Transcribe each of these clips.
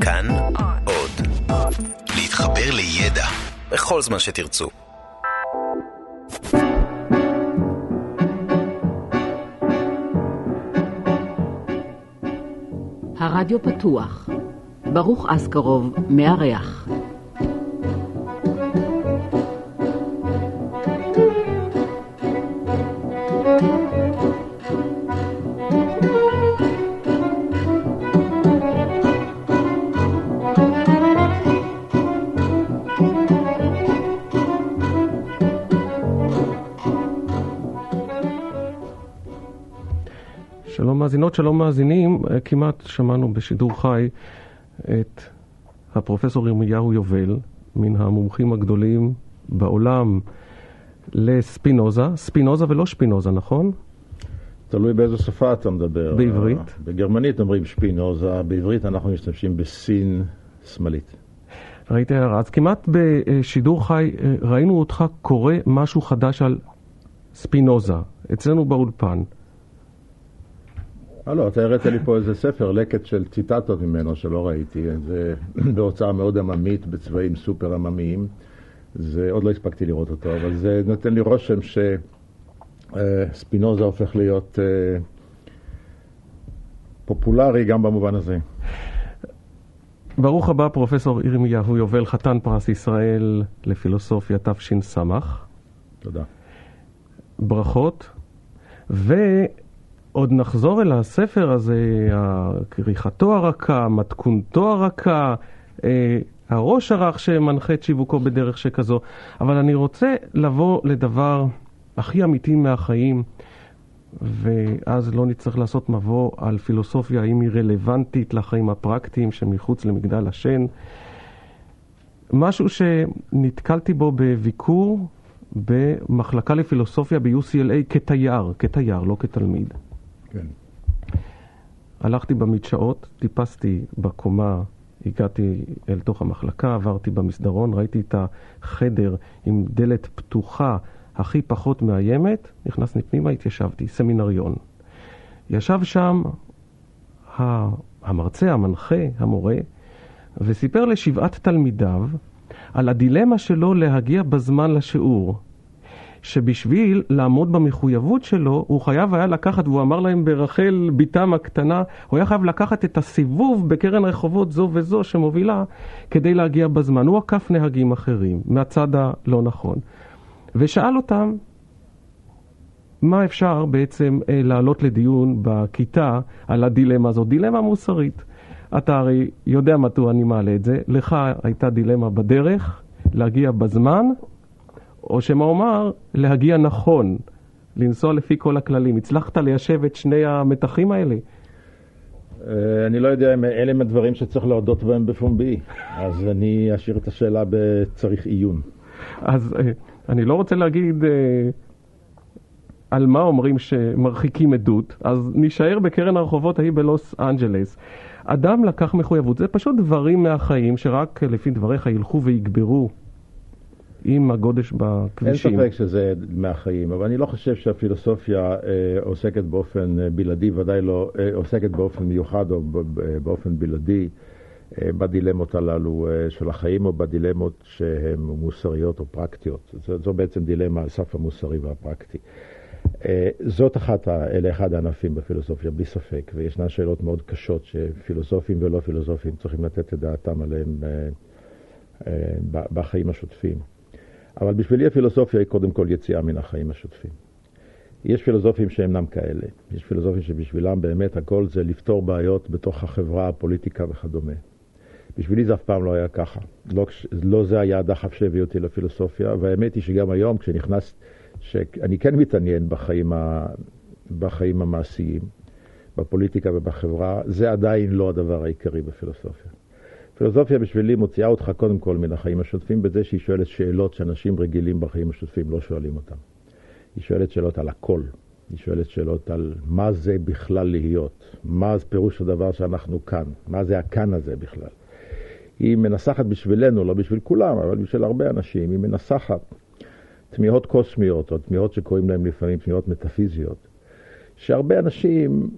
כאן עוד. להתחבר לידע בכל זמן שתרצו. הרדיו פתוח. ברוך אסקרוב, מארח. מאזינות, שלום מאזינים. אה, כמעט שמענו בשידור חי את הפרופסור ירמיהו יובל, מן המומחים הגדולים בעולם לספינוזה. ספינוזה ולא שפינוזה, נכון? תלוי באיזו שפה אתה מדבר. בעברית? בגרמנית אומרים שפינוזה, בעברית אנחנו משתמשים בסין שמאלית. ראיתי הערה. אז כמעט בשידור חי אה, ראינו אותך קורא משהו חדש על ספינוזה, אצלנו באולפן. אה, לא, אתה הראת לי פה איזה ספר, לקט של ציטטות ממנו שלא ראיתי. זה בהוצאה מאוד עממית, בצבעים סופר עממיים. זה, עוד לא הספקתי לראות אותו, אבל זה נותן לי רושם שספינוזה הופך להיות אה, פופולרי גם במובן הזה. ברוך הבא, פרופסור ירמיהו יובל, חתן פרס ישראל לפילוסופיה תש"ס. תודה. ברכות. ועוד נחזור אל הספר הזה, כריכתו הרכה, מתכונתו הרכה, אה, הראש הרך שמנחה את שיווקו בדרך שכזו. אבל אני רוצה לבוא לדבר הכי אמיתי מהחיים, ואז לא נצטרך לעשות מבוא על פילוסופיה, האם היא רלוונטית לחיים הפרקטיים שמחוץ למגדל השן. משהו שנתקלתי בו בביקור במחלקה לפילוסופיה ב-UCLA כתייר, כתייר, לא כתלמיד. כן. הלכתי במדשאות, טיפסתי בקומה, הגעתי אל תוך המחלקה, עברתי במסדרון, ראיתי את החדר עם דלת פתוחה הכי פחות מאיימת, נכנסתי פנימה, התיישבתי, סמינריון. ישב שם המרצה, המנחה, המורה, וסיפר לשבעת תלמידיו על הדילמה שלו להגיע בזמן לשיעור. שבשביל לעמוד במחויבות שלו, הוא חייב היה לקחת, והוא אמר להם ברחל בתם הקטנה, הוא היה חייב לקחת את הסיבוב בקרן רחובות זו וזו שמובילה, כדי להגיע בזמן. הוא עקף נהגים אחרים, מהצד הלא נכון. ושאל אותם, מה אפשר בעצם אה, להעלות לדיון בכיתה על הדילמה הזאת? דילמה מוסרית. אתה הרי יודע מדוע אני מעלה את זה, לך הייתה דילמה בדרך, להגיע בזמן, או שמא אומר, להגיע נכון, לנסוע לפי כל הכללים. הצלחת ליישב את שני המתחים האלה? אה, אני לא יודע אם אלה הם הדברים שצריך להודות בהם בפומבי, אז אני אשאיר את השאלה בצריך עיון. אז אה, אני לא רוצה להגיד אה, על מה אומרים שמרחיקים עדות, אז נישאר בקרן הרחובות ההיא בלוס אנג'לס. אדם לקח מחויבות, זה פשוט דברים מהחיים שרק לפי דבריך ילכו ויגברו עם הגודש בכבישים. אין ספק שזה מהחיים, אבל אני לא חושב שהפילוסופיה אה, עוסקת באופן אה, בלעדי, ודאי לא אה, עוסקת באופן מיוחד או באופן בלעדי אה, בדילמות הללו אה, של החיים או בדילמות שהן מוסריות או פרקטיות. זו, זו בעצם דילמה על סף המוסרי והפרקטי. אה, זאת אחת, אלה אחד הענפים בפילוסופיה, בלי ספק, וישנן שאלות מאוד קשות שפילוסופים ולא פילוסופים צריכים לתת את דעתם עליהם בחיים השוטפים. אבל בשבילי הפילוסופיה היא קודם כל יציאה מן החיים השוטפים. יש פילוסופים שאינם כאלה. יש פילוסופים שבשבילם באמת הכל זה לפתור בעיות בתוך החברה, הפוליטיקה וכדומה. בשבילי זה אף פעם לא היה ככה. לא, לא זה היה הדחף שהביא אותי לפילוסופיה, והאמת היא שגם היום כשנכנס, שאני כן מתעניין בחיים, ה, בחיים המעשיים, בפוליטיקה ובחברה, זה עדיין לא הדבר העיקרי בפילוסופיה. פילוסופיה בשבילי מוציאה אותך קודם כל מן החיים השוטפים בזה שהיא שואלת שאלות שאנשים רגילים בחיים השוטפים לא שואלים אותם. היא שואלת שאלות על הכל. היא שואלת שאלות על מה זה בכלל להיות, מה פירוש הדבר שאנחנו כאן, מה זה הכאן הזה בכלל. היא מנסחת בשבילנו, לא בשביל כולם, אבל בשביל הרבה אנשים, היא מנסחת תמיהות קוסמיות, או תמיהות שקוראים להן לפעמים תמיהות מטאפיזיות, שהרבה אנשים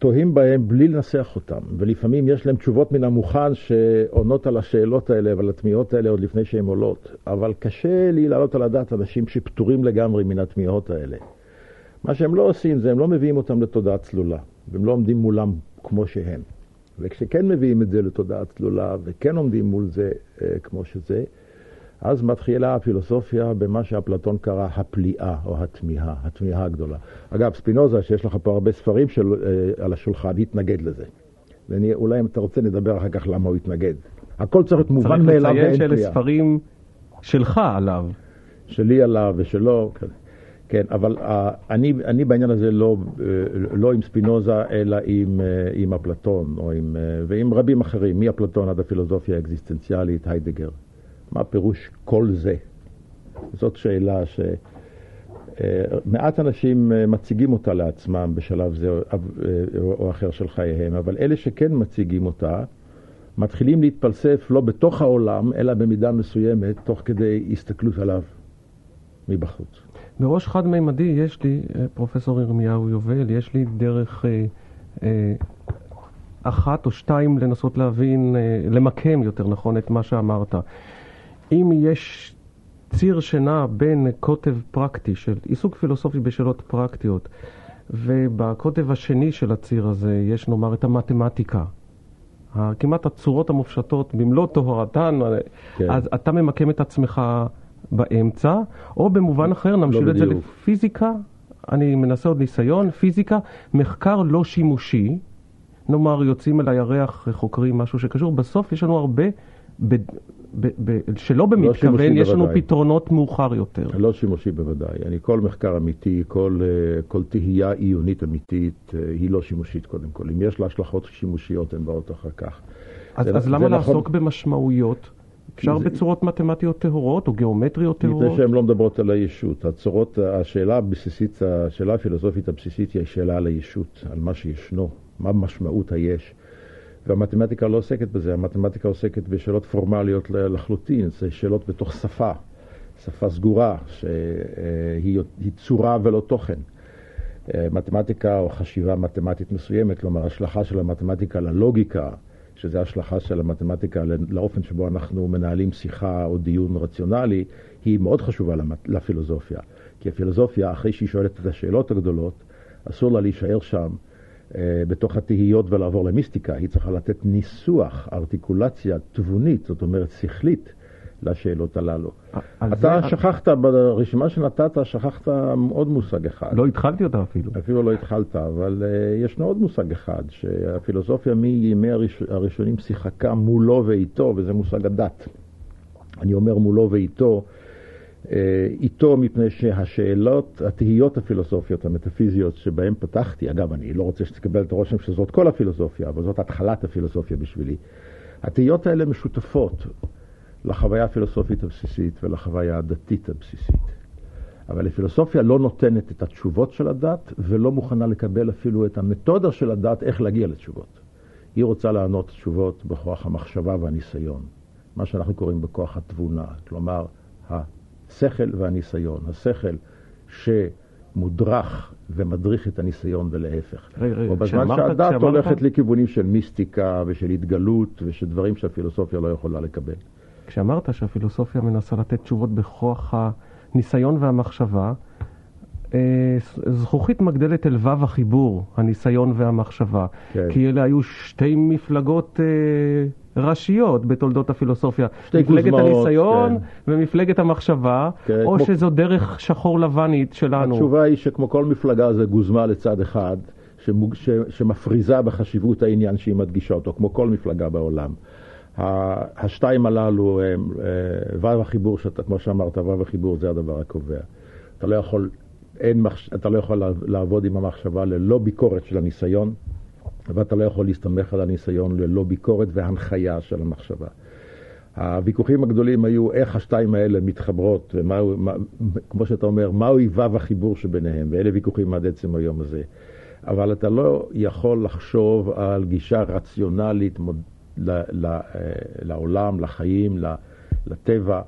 תוהים בהם בלי לנסח אותם, ולפעמים יש להם תשובות מן המוכן שעונות על השאלות האלה ועל התמיהות האלה עוד לפני שהן עולות, אבל קשה לי להעלות על הדעת אנשים שפטורים לגמרי מן התמיהות האלה. מה שהם לא עושים זה הם לא מביאים אותם לתודעה צלולה, והם לא עומדים מולם כמו שהם. וכשכן מביאים את זה לתודעה צלולה וכן עומדים מול זה אה, כמו שזה, אז מתחילה הפילוסופיה במה שאפלטון קרא הפליאה או התמיהה, התמיהה הגדולה. אגב, ספינוזה, שיש לך פה הרבה ספרים של, אה, על השולחן, התנגד לזה. ואולי אם אתה רוצה נדבר אחר כך למה הוא התנגד. הכל צריך להיות מובן מאליו ואין פליאה. צריך לציין שאלה ספרים שלך עליו. שלי עליו ושלו, כן. כן, אבל uh, אני, אני בעניין הזה לא, uh, לא עם ספינוזה, אלא עם, uh, עם אפלטון, או עם, uh, ועם רבים אחרים, מאפלטון עד הפילוסופיה האקזיסטנציאלית, היידגר. מה פירוש כל זה? זאת שאלה שמעט אנשים מציגים אותה לעצמם בשלב זה או אחר של חייהם, אבל אלה שכן מציגים אותה, מתחילים להתפלסף לא בתוך העולם, אלא במידה מסוימת, תוך כדי הסתכלות עליו מבחוץ. בראש חד-מימדי יש לי, אה, פרופסור ירמיהו יובל, יש לי דרך אה, אה, אחת או שתיים לנסות להבין, אה, למקם יותר נכון את מה שאמרת. אם יש ציר שנע בין קוטב פרקטי של עיסוק פילוסופי בשאלות פרקטיות, ובקוטב השני של הציר הזה יש נאמר את המתמטיקה, כמעט הצורות המופשטות במלוא טהרתן, כן. אז אתה ממקם את עצמך באמצע, או במובן אחר נמשיל לא את זה לפיזיקה, אני מנסה עוד ניסיון, פיזיקה, מחקר לא שימושי, נאמר יוצאים אל הירח חוקרים משהו שקשור, בסוף יש לנו הרבה ב, ב, שלא במתכוון, לא יש לנו בוודאי. פתרונות מאוחר יותר. לא שימושי בוודאי. אני, כל מחקר אמיתי, כל, אה, כל תהייה עיונית אמיתית, אה, היא לא שימושית קודם כל. אם יש לה השלכות שימושיות, הן באות אחר כך. אז, זה, אז למה נכון- לעסוק נכון... במשמעויות? אפשר זה... בצורות מתמטיות טהורות או גיאומטריות טהורות? מפני שהן לא מדברות על הישות. הצורות, השאלה הבסיסית, השאלה הפילוסופית הבסיסית היא השאלה על הישות, על מה שישנו, מה משמעות היש. והמתמטיקה לא עוסקת בזה, המתמטיקה עוסקת בשאלות פורמליות לחלוטין, זה שאלות בתוך שפה, שפה סגורה, שהיא צורה ולא תוכן. מתמטיקה או חשיבה מתמטית מסוימת, כלומר השלכה של המתמטיקה ללוגיקה, שזה השלכה של המתמטיקה לאופן שבו אנחנו מנהלים שיחה או דיון רציונלי, היא מאוד חשובה לפילוסופיה. כי הפילוסופיה, אחרי שהיא שואלת את השאלות הגדולות, אסור לה להישאר שם אה, בתוך התהיות ולעבור למיסטיקה, היא צריכה לתת ניסוח, ארטיקולציה תבונית, זאת אומרת שכלית, לשאלות הללו. אתה זה... שכחת, ברשימה שנתת, שכחת עוד מושג אחד. לא התחלתי אותה אפילו. אפילו לא התחלת, אבל uh, ישנו עוד מושג אחד, שהפילוסופיה מימי הראש... הראשונים שיחקה מולו ואיתו, וזה מושג הדת. אני אומר מולו ואיתו, אה, איתו מפני שהשאלות, התהיות הפילוסופיות, המטאפיזיות שבהן פתחתי, אגב, אני לא רוצה שתקבל את הרושם שזאת כל הפילוסופיה, אבל זאת התחלת הפילוסופיה בשבילי. התהיות האלה משותפות לחוויה הפילוסופית הבסיסית ולחוויה הדתית הבסיסית. אבל הפילוסופיה לא נותנת את התשובות של הדת ולא מוכנה לקבל אפילו את המתודה של הדת איך להגיע לתשובות. היא רוצה לענות תשובות בכוח המחשבה והניסיון, מה שאנחנו קוראים בכוח התבונה, כלומר, השכל והניסיון. השכל שמודרך ומדריך את הניסיון ולהפך. רגע, רגע, בזמן שהדת כשאמרת... הולכת לכיוונים של מיסטיקה ושל התגלות ושל דברים שהפילוסופיה לא יכולה לקבל. כשאמרת שהפילוסופיה מנסה לתת תשובות בכוח הניסיון והמחשבה, אה, זכוכית מגדלת אל וו החיבור, הניסיון והמחשבה. כן. כי אלה היו שתי מפלגות אה, ראשיות בתולדות הפילוסופיה. שתי מפלגת גוזמאות, הניסיון כן. ומפלגת המחשבה, כן, או כמו... שזו דרך שחור לבנית שלנו. התשובה היא שכמו כל מפלגה זה גוזמה לצד אחד, שמוג... ש... שמפריזה בחשיבות העניין שהיא מדגישה אותו, כמו כל מפלגה בעולם. השתיים הללו הם אה, וו החיבור, שאתה, כמו שאמרת, וו החיבור זה הדבר הקובע. אתה לא יכול אין מחש... אתה לא יכול לעבוד עם המחשבה ללא ביקורת של הניסיון, ואתה לא יכול להסתמך על הניסיון ללא ביקורת והנחיה של המחשבה. הוויכוחים הגדולים היו איך השתיים האלה מתחברות, ומה, מה, כמו שאתה אומר, מהו היבב החיבור שביניהם, ואלה ויכוחים עד עצם היום הזה. אבל אתה לא יכול לחשוב על גישה רציונלית ל, ל, אה, לעולם, לחיים, לטבע,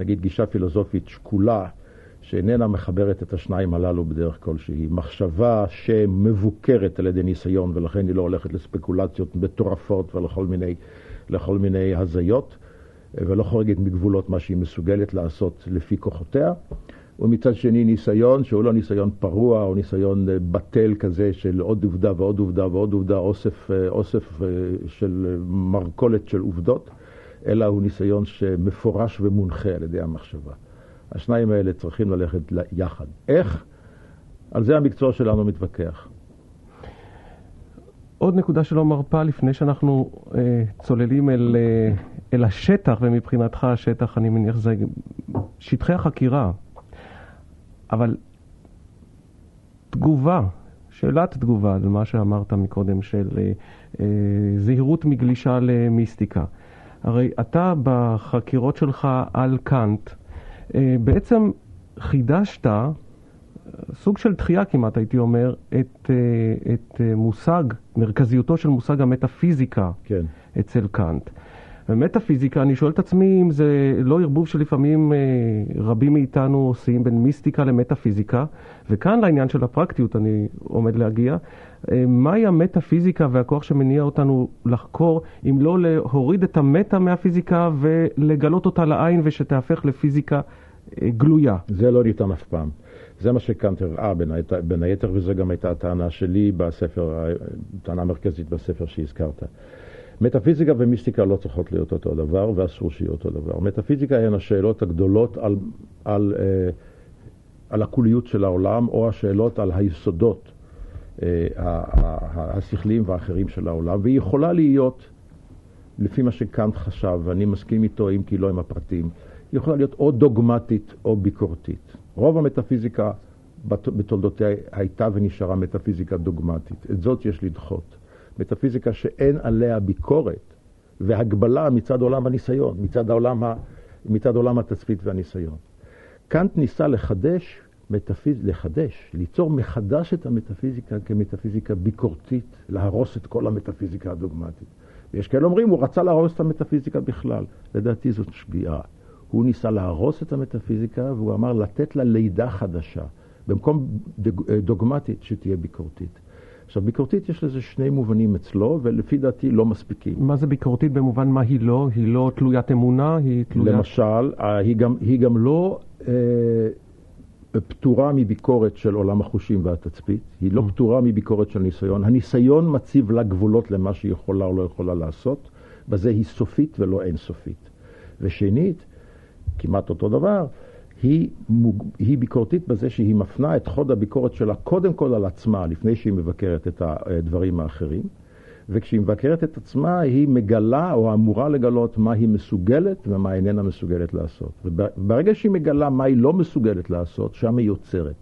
נגיד גישה פילוסופית שקולה, שאיננה מחברת את השניים הללו בדרך כלשהי. מחשבה שמבוקרת על ידי ניסיון, ולכן היא לא הולכת לספקולציות מטורפות ולכל מיני, לכל מיני הזיות, ולא חורגת מגבולות מה שהיא מסוגלת לעשות לפי כוחותיה. ומצד שני ניסיון שהוא לא ניסיון פרוע או ניסיון בטל כזה של עוד עובדה ועוד עובדה ועוד עובדה, אוסף, אוסף של מרכולת של עובדות, אלא הוא ניסיון שמפורש ומונחה על ידי המחשבה. השניים האלה צריכים ללכת יחד. איך? על זה המקצוע שלנו מתווכח. עוד נקודה שלא מרפה לפני שאנחנו אה, צוללים אל, אה, אל השטח, ומבחינתך השטח, אני מניח, זה שטחי החקירה. אבל תגובה, שאלת תגובה על מה שאמרת מקודם של אה, אה, זהירות מגלישה למיסטיקה. הרי אתה בחקירות שלך על קאנט, בעצם חידשת, סוג של דחייה כמעט הייתי אומר, את, אה, את אה, מושג, מרכזיותו של מושג המטאפיזיקה כן. אצל קאנט. ומטאפיזיקה, אני שואל את עצמי אם זה לא ערבוב שלפעמים אה, רבים מאיתנו עושים בין מיסטיקה למטאפיזיקה, וכאן לעניין של הפרקטיות אני עומד להגיע. אה, מהי המטאפיזיקה והכוח שמניע אותנו לחקור, אם לא להוריד את המטה מהפיזיקה ולגלות אותה לעין ושתהפך לפיזיקה אה, גלויה? זה לא ניתן אף פעם. זה מה שקאנט הראה בין, בין היתר, וזו גם הייתה הטענה שלי בספר, הטענה המרכזית בספר שהזכרת. מטאפיזיקה ומיסטיקה לא צריכות להיות אותו דבר, ואסור שיהיו אותו דבר. מטאפיזיקה הן השאלות הגדולות על, על, אה, על הקוליות של העולם, או השאלות על היסודות אה, השכליים והאחרים של העולם, והיא יכולה להיות, לפי מה שקאנט חשב, ואני מסכים איתו, אם כי לא עם הפרטים, היא יכולה להיות או דוגמטית או ביקורתית. רוב המטאפיזיקה בתולדותיה הייתה ונשארה מטאפיזיקה דוגמטית. את זאת יש לדחות. מטאפיזיקה שאין עליה ביקורת והגבלה מצד עולם הניסיון, מצד עולם, ה, מצד עולם התצפית והניסיון. קאנט ניסה לחדש, מטאפיז, לחדש, ליצור מחדש את המטאפיזיקה כמטאפיזיקה ביקורתית, להרוס את כל המטאפיזיקה הדוגמטית. ויש כאלה אומרים, הוא רצה להרוס את המטאפיזיקה בכלל. לדעתי זאת שגיאה. הוא ניסה להרוס את המטאפיזיקה והוא אמר לתת לה לידה חדשה, במקום דוגמטית שתהיה ביקורתית. עכשיו, ביקורתית יש לזה שני מובנים אצלו, ולפי דעתי לא מספיקים. מה זה ביקורתית במובן מה היא לא? היא לא תלוית אמונה? היא תלוית... למשל, אה, היא גם, היא גם לא אה, פטורה מביקורת של עולם החושים והתצפית, היא לא. פטורה מביקורת של ניסיון. הניסיון מציב לה גבולות למה שהיא יכולה או לא יכולה לעשות, בזה היא סופית ולא אינסופית. ושנית, כמעט אותו דבר, היא, מוג... היא ביקורתית בזה שהיא מפנה את חוד הביקורת שלה קודם כל על עצמה, לפני שהיא מבקרת את הדברים האחרים. וכשהיא מבקרת את עצמה, היא מגלה או אמורה לגלות מה היא מסוגלת ומה איננה מסוגלת לעשות. וברגע שהיא מגלה מה היא לא מסוגלת לעשות, שם היא יוצרת.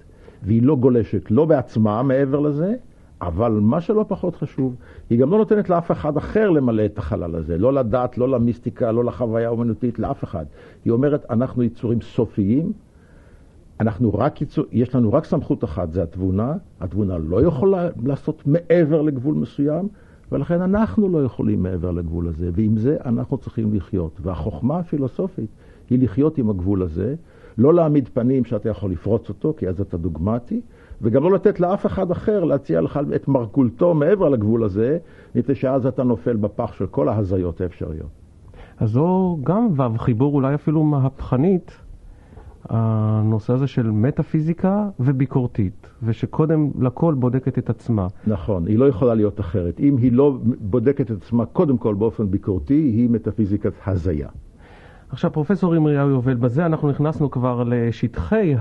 והיא לא גולשת לא בעצמה מעבר לזה, אבל מה שלא פחות חשוב, היא גם לא נותנת לאף אחד אחר למלא את החלל הזה, לא לדת, לא למיסטיקה, לא לחוויה האומנותית, לאף אחד. היא אומרת, אנחנו יצורים סופיים, אנחנו רק יצור, יש לנו רק סמכות אחת, זה התבונה, התבונה לא יכולה לעשות מעבר לגבול מסוים, ולכן אנחנו לא יכולים מעבר לגבול הזה, ועם זה אנחנו צריכים לחיות. והחוכמה הפילוסופית היא לחיות עם הגבול הזה, לא להעמיד פנים שאתה יכול לפרוץ אותו, כי אז אתה דוגמטי, וגם לא לתת לאף אחד אחר להציע לך את מרכולתו מעבר לגבול הזה, מפני שאז אתה נופל בפח של כל ההזיות האפשריות. אז זו גם וו חיבור אולי אפילו מהפכנית, הנושא הזה של מטאפיזיקה וביקורתית, ושקודם לכל בודקת את עצמה. נכון, היא לא יכולה להיות אחרת. אם היא לא בודקת את עצמה קודם כל באופן ביקורתי, היא מטאפיזיקת הזיה. עכשיו, פרופסור ימריהו יובל, בזה אנחנו נכנסנו כבר לשטחי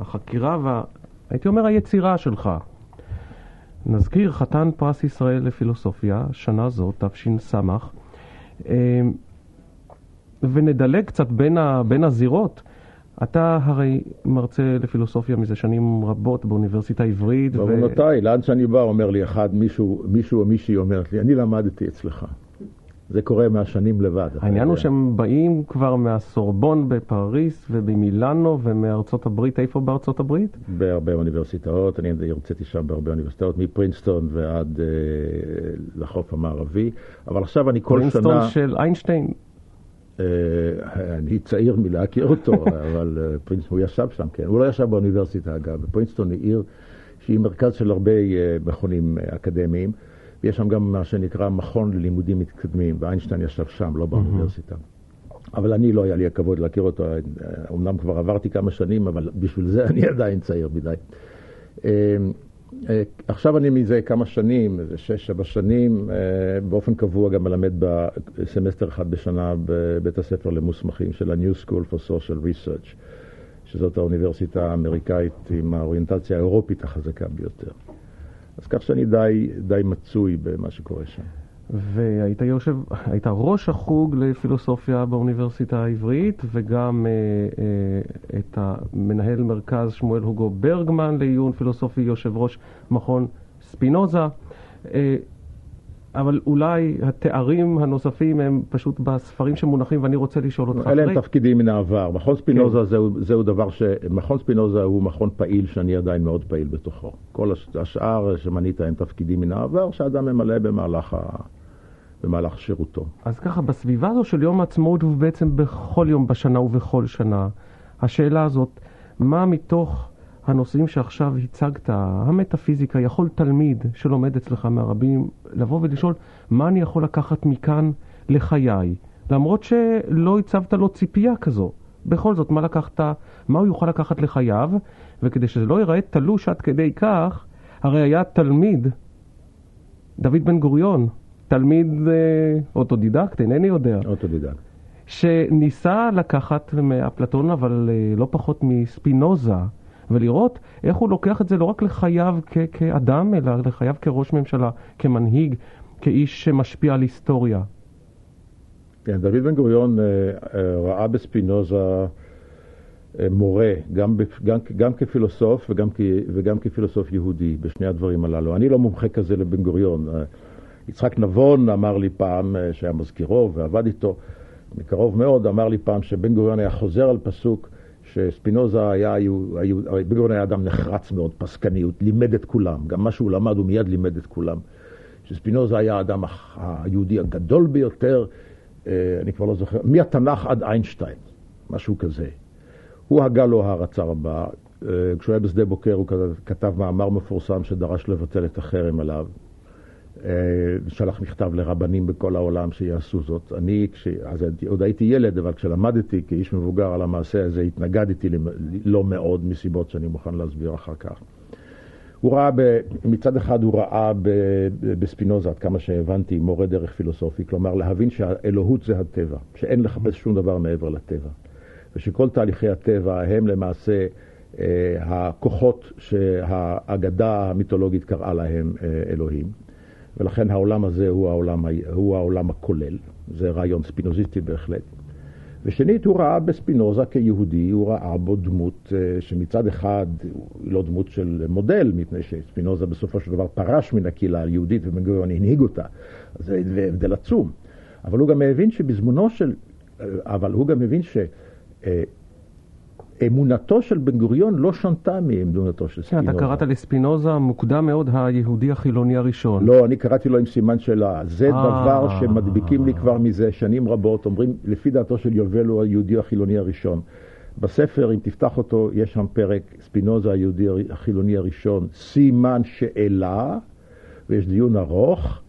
החקירה והייתי אומר היצירה שלך. נזכיר, חתן פרס ישראל לפילוסופיה, שנה זו, תש"ס, אמ, ונדלג קצת בין, ה, בין הזירות. אתה הרי מרצה לפילוסופיה מזה שנים רבות באוניברסיטה העברית. בעוונותיי, ו... לאן שאני בא, אומר לי אחד, מישהו, מישהו או מישהי אומרת לי, אני למדתי אצלך. זה קורה מהשנים לבד. העניין הוא שהם באים כבר מהסורבון בפריס ובמילאנו ומארצות הברית. איפה בארצות הברית? בהרבה אוניברסיטאות, אני הרציתי שם בהרבה אוניברסיטאות, מפרינסטון ועד אה, לחוף המערבי. אבל עכשיו אני כל שנה... פרינסטון של איינשטיין. אני צעיר מלהכיר אותו, אבל פרינסטון, הוא ישב שם, כן. הוא לא ישב באוניברסיטה, אגב. פרינסטון היא עיר שהיא מרכז של הרבה מכונים אקדמיים, ויש שם גם מה שנקרא מכון ללימודים מתקדמים, ואיינשטיין ישב שם, לא באוניברסיטה. אבל אני, לא היה לי הכבוד להכיר אותו, אמנם כבר עברתי כמה שנים, אבל בשביל זה אני עדיין צעיר מדי. אה, עכשיו אני מזה כמה שנים, איזה שש, שבע שנים, אה, באופן קבוע גם מלמד בסמסטר אחד בשנה בבית הספר למוסמכים של ה-New School for Social Research, שזאת האוניברסיטה האמריקאית עם האוריינטציה האירופית החזקה ביותר. אז כך שאני די, די מצוי במה שקורה שם. והיית יושב, היית ראש החוג לפילוסופיה באוניברסיטה העברית, וגם אה, אה, את המנהל מרכז שמואל הוגו ברגמן לעיון פילוסופי, יושב ראש מכון ספינוזה. אה, אבל אולי התארים הנוספים הם פשוט בספרים שמונחים, ואני רוצה לשאול אותך. אלה הם תפקידים מן העבר. מכון ספינוזה כן. זהו, זהו דבר ש... מכון ספינוזה הוא מכון פעיל שאני עדיין מאוד פעיל בתוכו. כל השאר שמנית הם תפקידים מן העבר שאדם ממלא במהלך ה... במהלך שירותו. אז ככה, בסביבה הזו של יום העצמאות ובעצם בכל יום בשנה ובכל שנה, השאלה הזאת, מה מתוך הנושאים שעכשיו הצגת, המטאפיזיקה, יכול תלמיד שלומד אצלך מהרבים לבוא ולשאול, מה אני יכול לקחת מכאן לחיי? למרות שלא הצבת לו ציפייה כזו. בכל זאת, מה לקחת, מה הוא יוכל לקחת לחייו? וכדי שזה לא ייראה תלוש עד כדי כך, הרי היה תלמיד, דוד בן גוריון, תלמיד אה, אוטודידקט, אינני יודע. אוטודידקט. שניסה לקחת מאפלטון, אבל אה, לא פחות מספינוזה, ולראות איך הוא לוקח את זה לא רק לחייו כ- כאדם, אלא לחייו כראש ממשלה, כמנהיג, כאיש שמשפיע על היסטוריה. כן, דוד בן גוריון אה, ראה בספינוזה מורה, גם, גם, גם כפילוסוף וגם, וגם כפילוסוף יהודי, בשני הדברים הללו. אני לא מומחה כזה לבן גוריון. יצחק נבון אמר לי פעם, אה, שהיה מזכירו ועבד איתו מקרוב מאוד, אמר לי פעם שבן גוריון היה חוזר על פסוק שספינוזה היה, בן גוריון היה אדם נחרץ מאוד, פסקניות, לימד את כולם, גם מה שהוא למד הוא מיד לימד את כולם. שספינוזה היה האדם היהודי הגדול ביותר, אה, אני כבר לא זוכר, מהתנ"ך עד איינשטיין, משהו כזה. הוא הגה לו הערצה רבה. אה, כשהוא היה בשדה בוקר הוא כתב מאמר מפורסם שדרש לבטל את החרם עליו. אה, שלח מכתב לרבנים בכל העולם שיעשו זאת. אני, כש... אז עוד הייתי ילד, אבל כשלמדתי כאיש מבוגר על המעשה הזה, התנגדתי לא מאוד מסיבות שאני מוכן להסביר אחר כך. הוא ראה, ב... מצד אחד הוא ראה ב... בספינוזה, עד כמה שהבנתי, מורה דרך פילוסופי, כלומר להבין שהאלוהות זה הטבע, שאין לחפש שום דבר מעבר לטבע, ושכל תהליכי הטבע הם למעשה אה, הכוחות שהאגדה המיתולוגית קראה להם אה, אלוהים. ולכן העולם הזה הוא העולם, הוא העולם הכולל, זה רעיון ספינוזיסטי בהחלט. ושנית, הוא ראה בספינוזה כיהודי, הוא ראה בו דמות אה, שמצד אחד היא לא דמות של מודל, מפני שספינוזה בסופו של דבר פרש מן הקהילה היהודית ובן גוריון הנהיג אותה, זה הבדל עצום. אבל הוא גם הבין שבזמנו של, אה, אבל הוא גם הבין ש... אה, אמונתו של בן גוריון לא שונתה מאמונתו של ספינוזה. אתה קראת לספינוזה מוקדם מאוד היהודי החילוני הראשון. לא, אני קראתי לו עם סימן שאלה. זה דבר שמדביקים לי כבר מזה שנים רבות. אומרים, לפי דעתו של יובל הוא היהודי החילוני הראשון. בספר, אם תפתח אותו, יש שם פרק, ספינוזה היהודי החילוני הראשון, סימן שאלה, ויש דיון ארוך,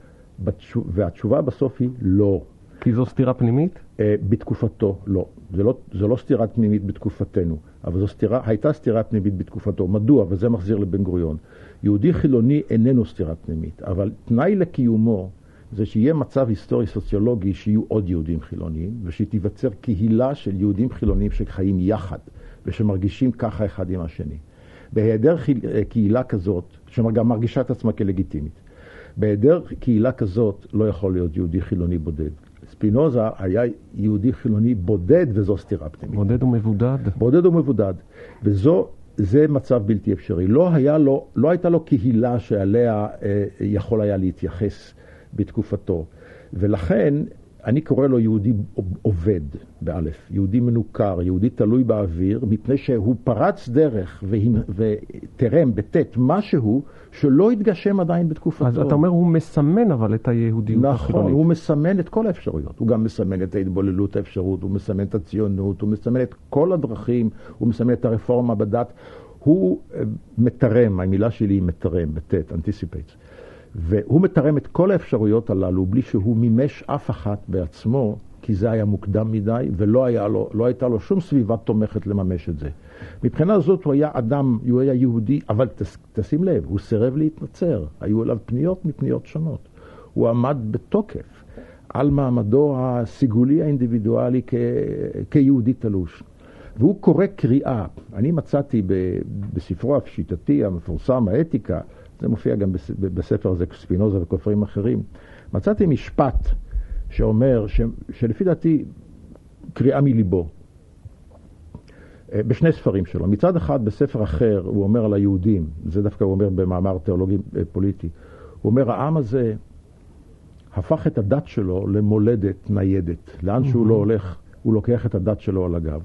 והתשובה בסוף היא לא. כי זו סתירה פנימית? אה, בתקופתו, לא. זה לא, זה לא סתירה פנימית בתקופתנו, אבל זו סתירה, הייתה סתירה פנימית בתקופתו. מדוע? וזה מחזיר לבן גוריון. יהודי חילוני איננו סתירה פנימית, אבל תנאי לקיומו זה שיהיה מצב היסטורי סוציולוגי שיהיו עוד יהודים חילוניים, ושתיווצר קהילה של יהודים חילוניים שחיים יחד, ושמרגישים ככה אחד עם השני. בהיעדר אה, קהילה כזאת, שגם מרגישה את עצמה כלגיטימית, בהיעדר קהילה כזאת לא יכול להיות יהודי חילוני בודד. ספינוזה היה יהודי חילוני בודד וזו סתירה פנימית. בודד ומבודד. בודד ומבודד. וזו, זה מצב בלתי אפשרי. לא, היה לו, לא הייתה לו קהילה שעליה אה, יכול היה להתייחס בתקופתו. ולכן אני קורא לו יהודי עובד, באלף, יהודי מנוכר, יהודי תלוי באוויר, מפני שהוא פרץ דרך ותרם ביטית משהו שלא התגשם עדיין בתקופתו. אז אתה אומר, הוא מסמן אבל את היהודיות נכון, החילונית. נכון, הוא מסמן את כל האפשרויות. הוא גם מסמן את ההתבוללות האפשרות, הוא מסמן את הציונות, הוא מסמן את כל הדרכים, הוא מסמן את הרפורמה בדת. הוא אה, מתרם, המילה שלי היא מתרם, ביטית, anticipates. והוא מתרם את כל האפשרויות הללו בלי שהוא מימש אף אחת בעצמו, כי זה היה מוקדם מדי ולא היה לו, לא הייתה לו שום סביבה תומכת לממש את זה. מבחינה זאת הוא היה אדם, הוא היה יהודי, אבל תש, תשים לב, הוא סירב להתנצר, היו אליו פניות מפניות שונות. הוא עמד בתוקף על מעמדו הסיגולי האינדיבידואלי כ, כיהודי תלוש. והוא קורא קריאה. אני מצאתי בספרו הפשיטתי המפורסם, האתיקה, זה מופיע גם בספר הזה, ספינוזה וכופרים אחרים. מצאתי משפט שאומר, ש, שלפי דעתי, קריאה מליבו. אה, בשני ספרים שלו. מצד אחד, בספר אחר, הוא אומר על היהודים, זה דווקא הוא אומר במאמר תיאולוגי אה, פוליטי, הוא אומר, העם הזה הפך את הדת שלו למולדת ניידת. לאן שהוא לא הולך, הוא לוקח את הדת שלו על הגב.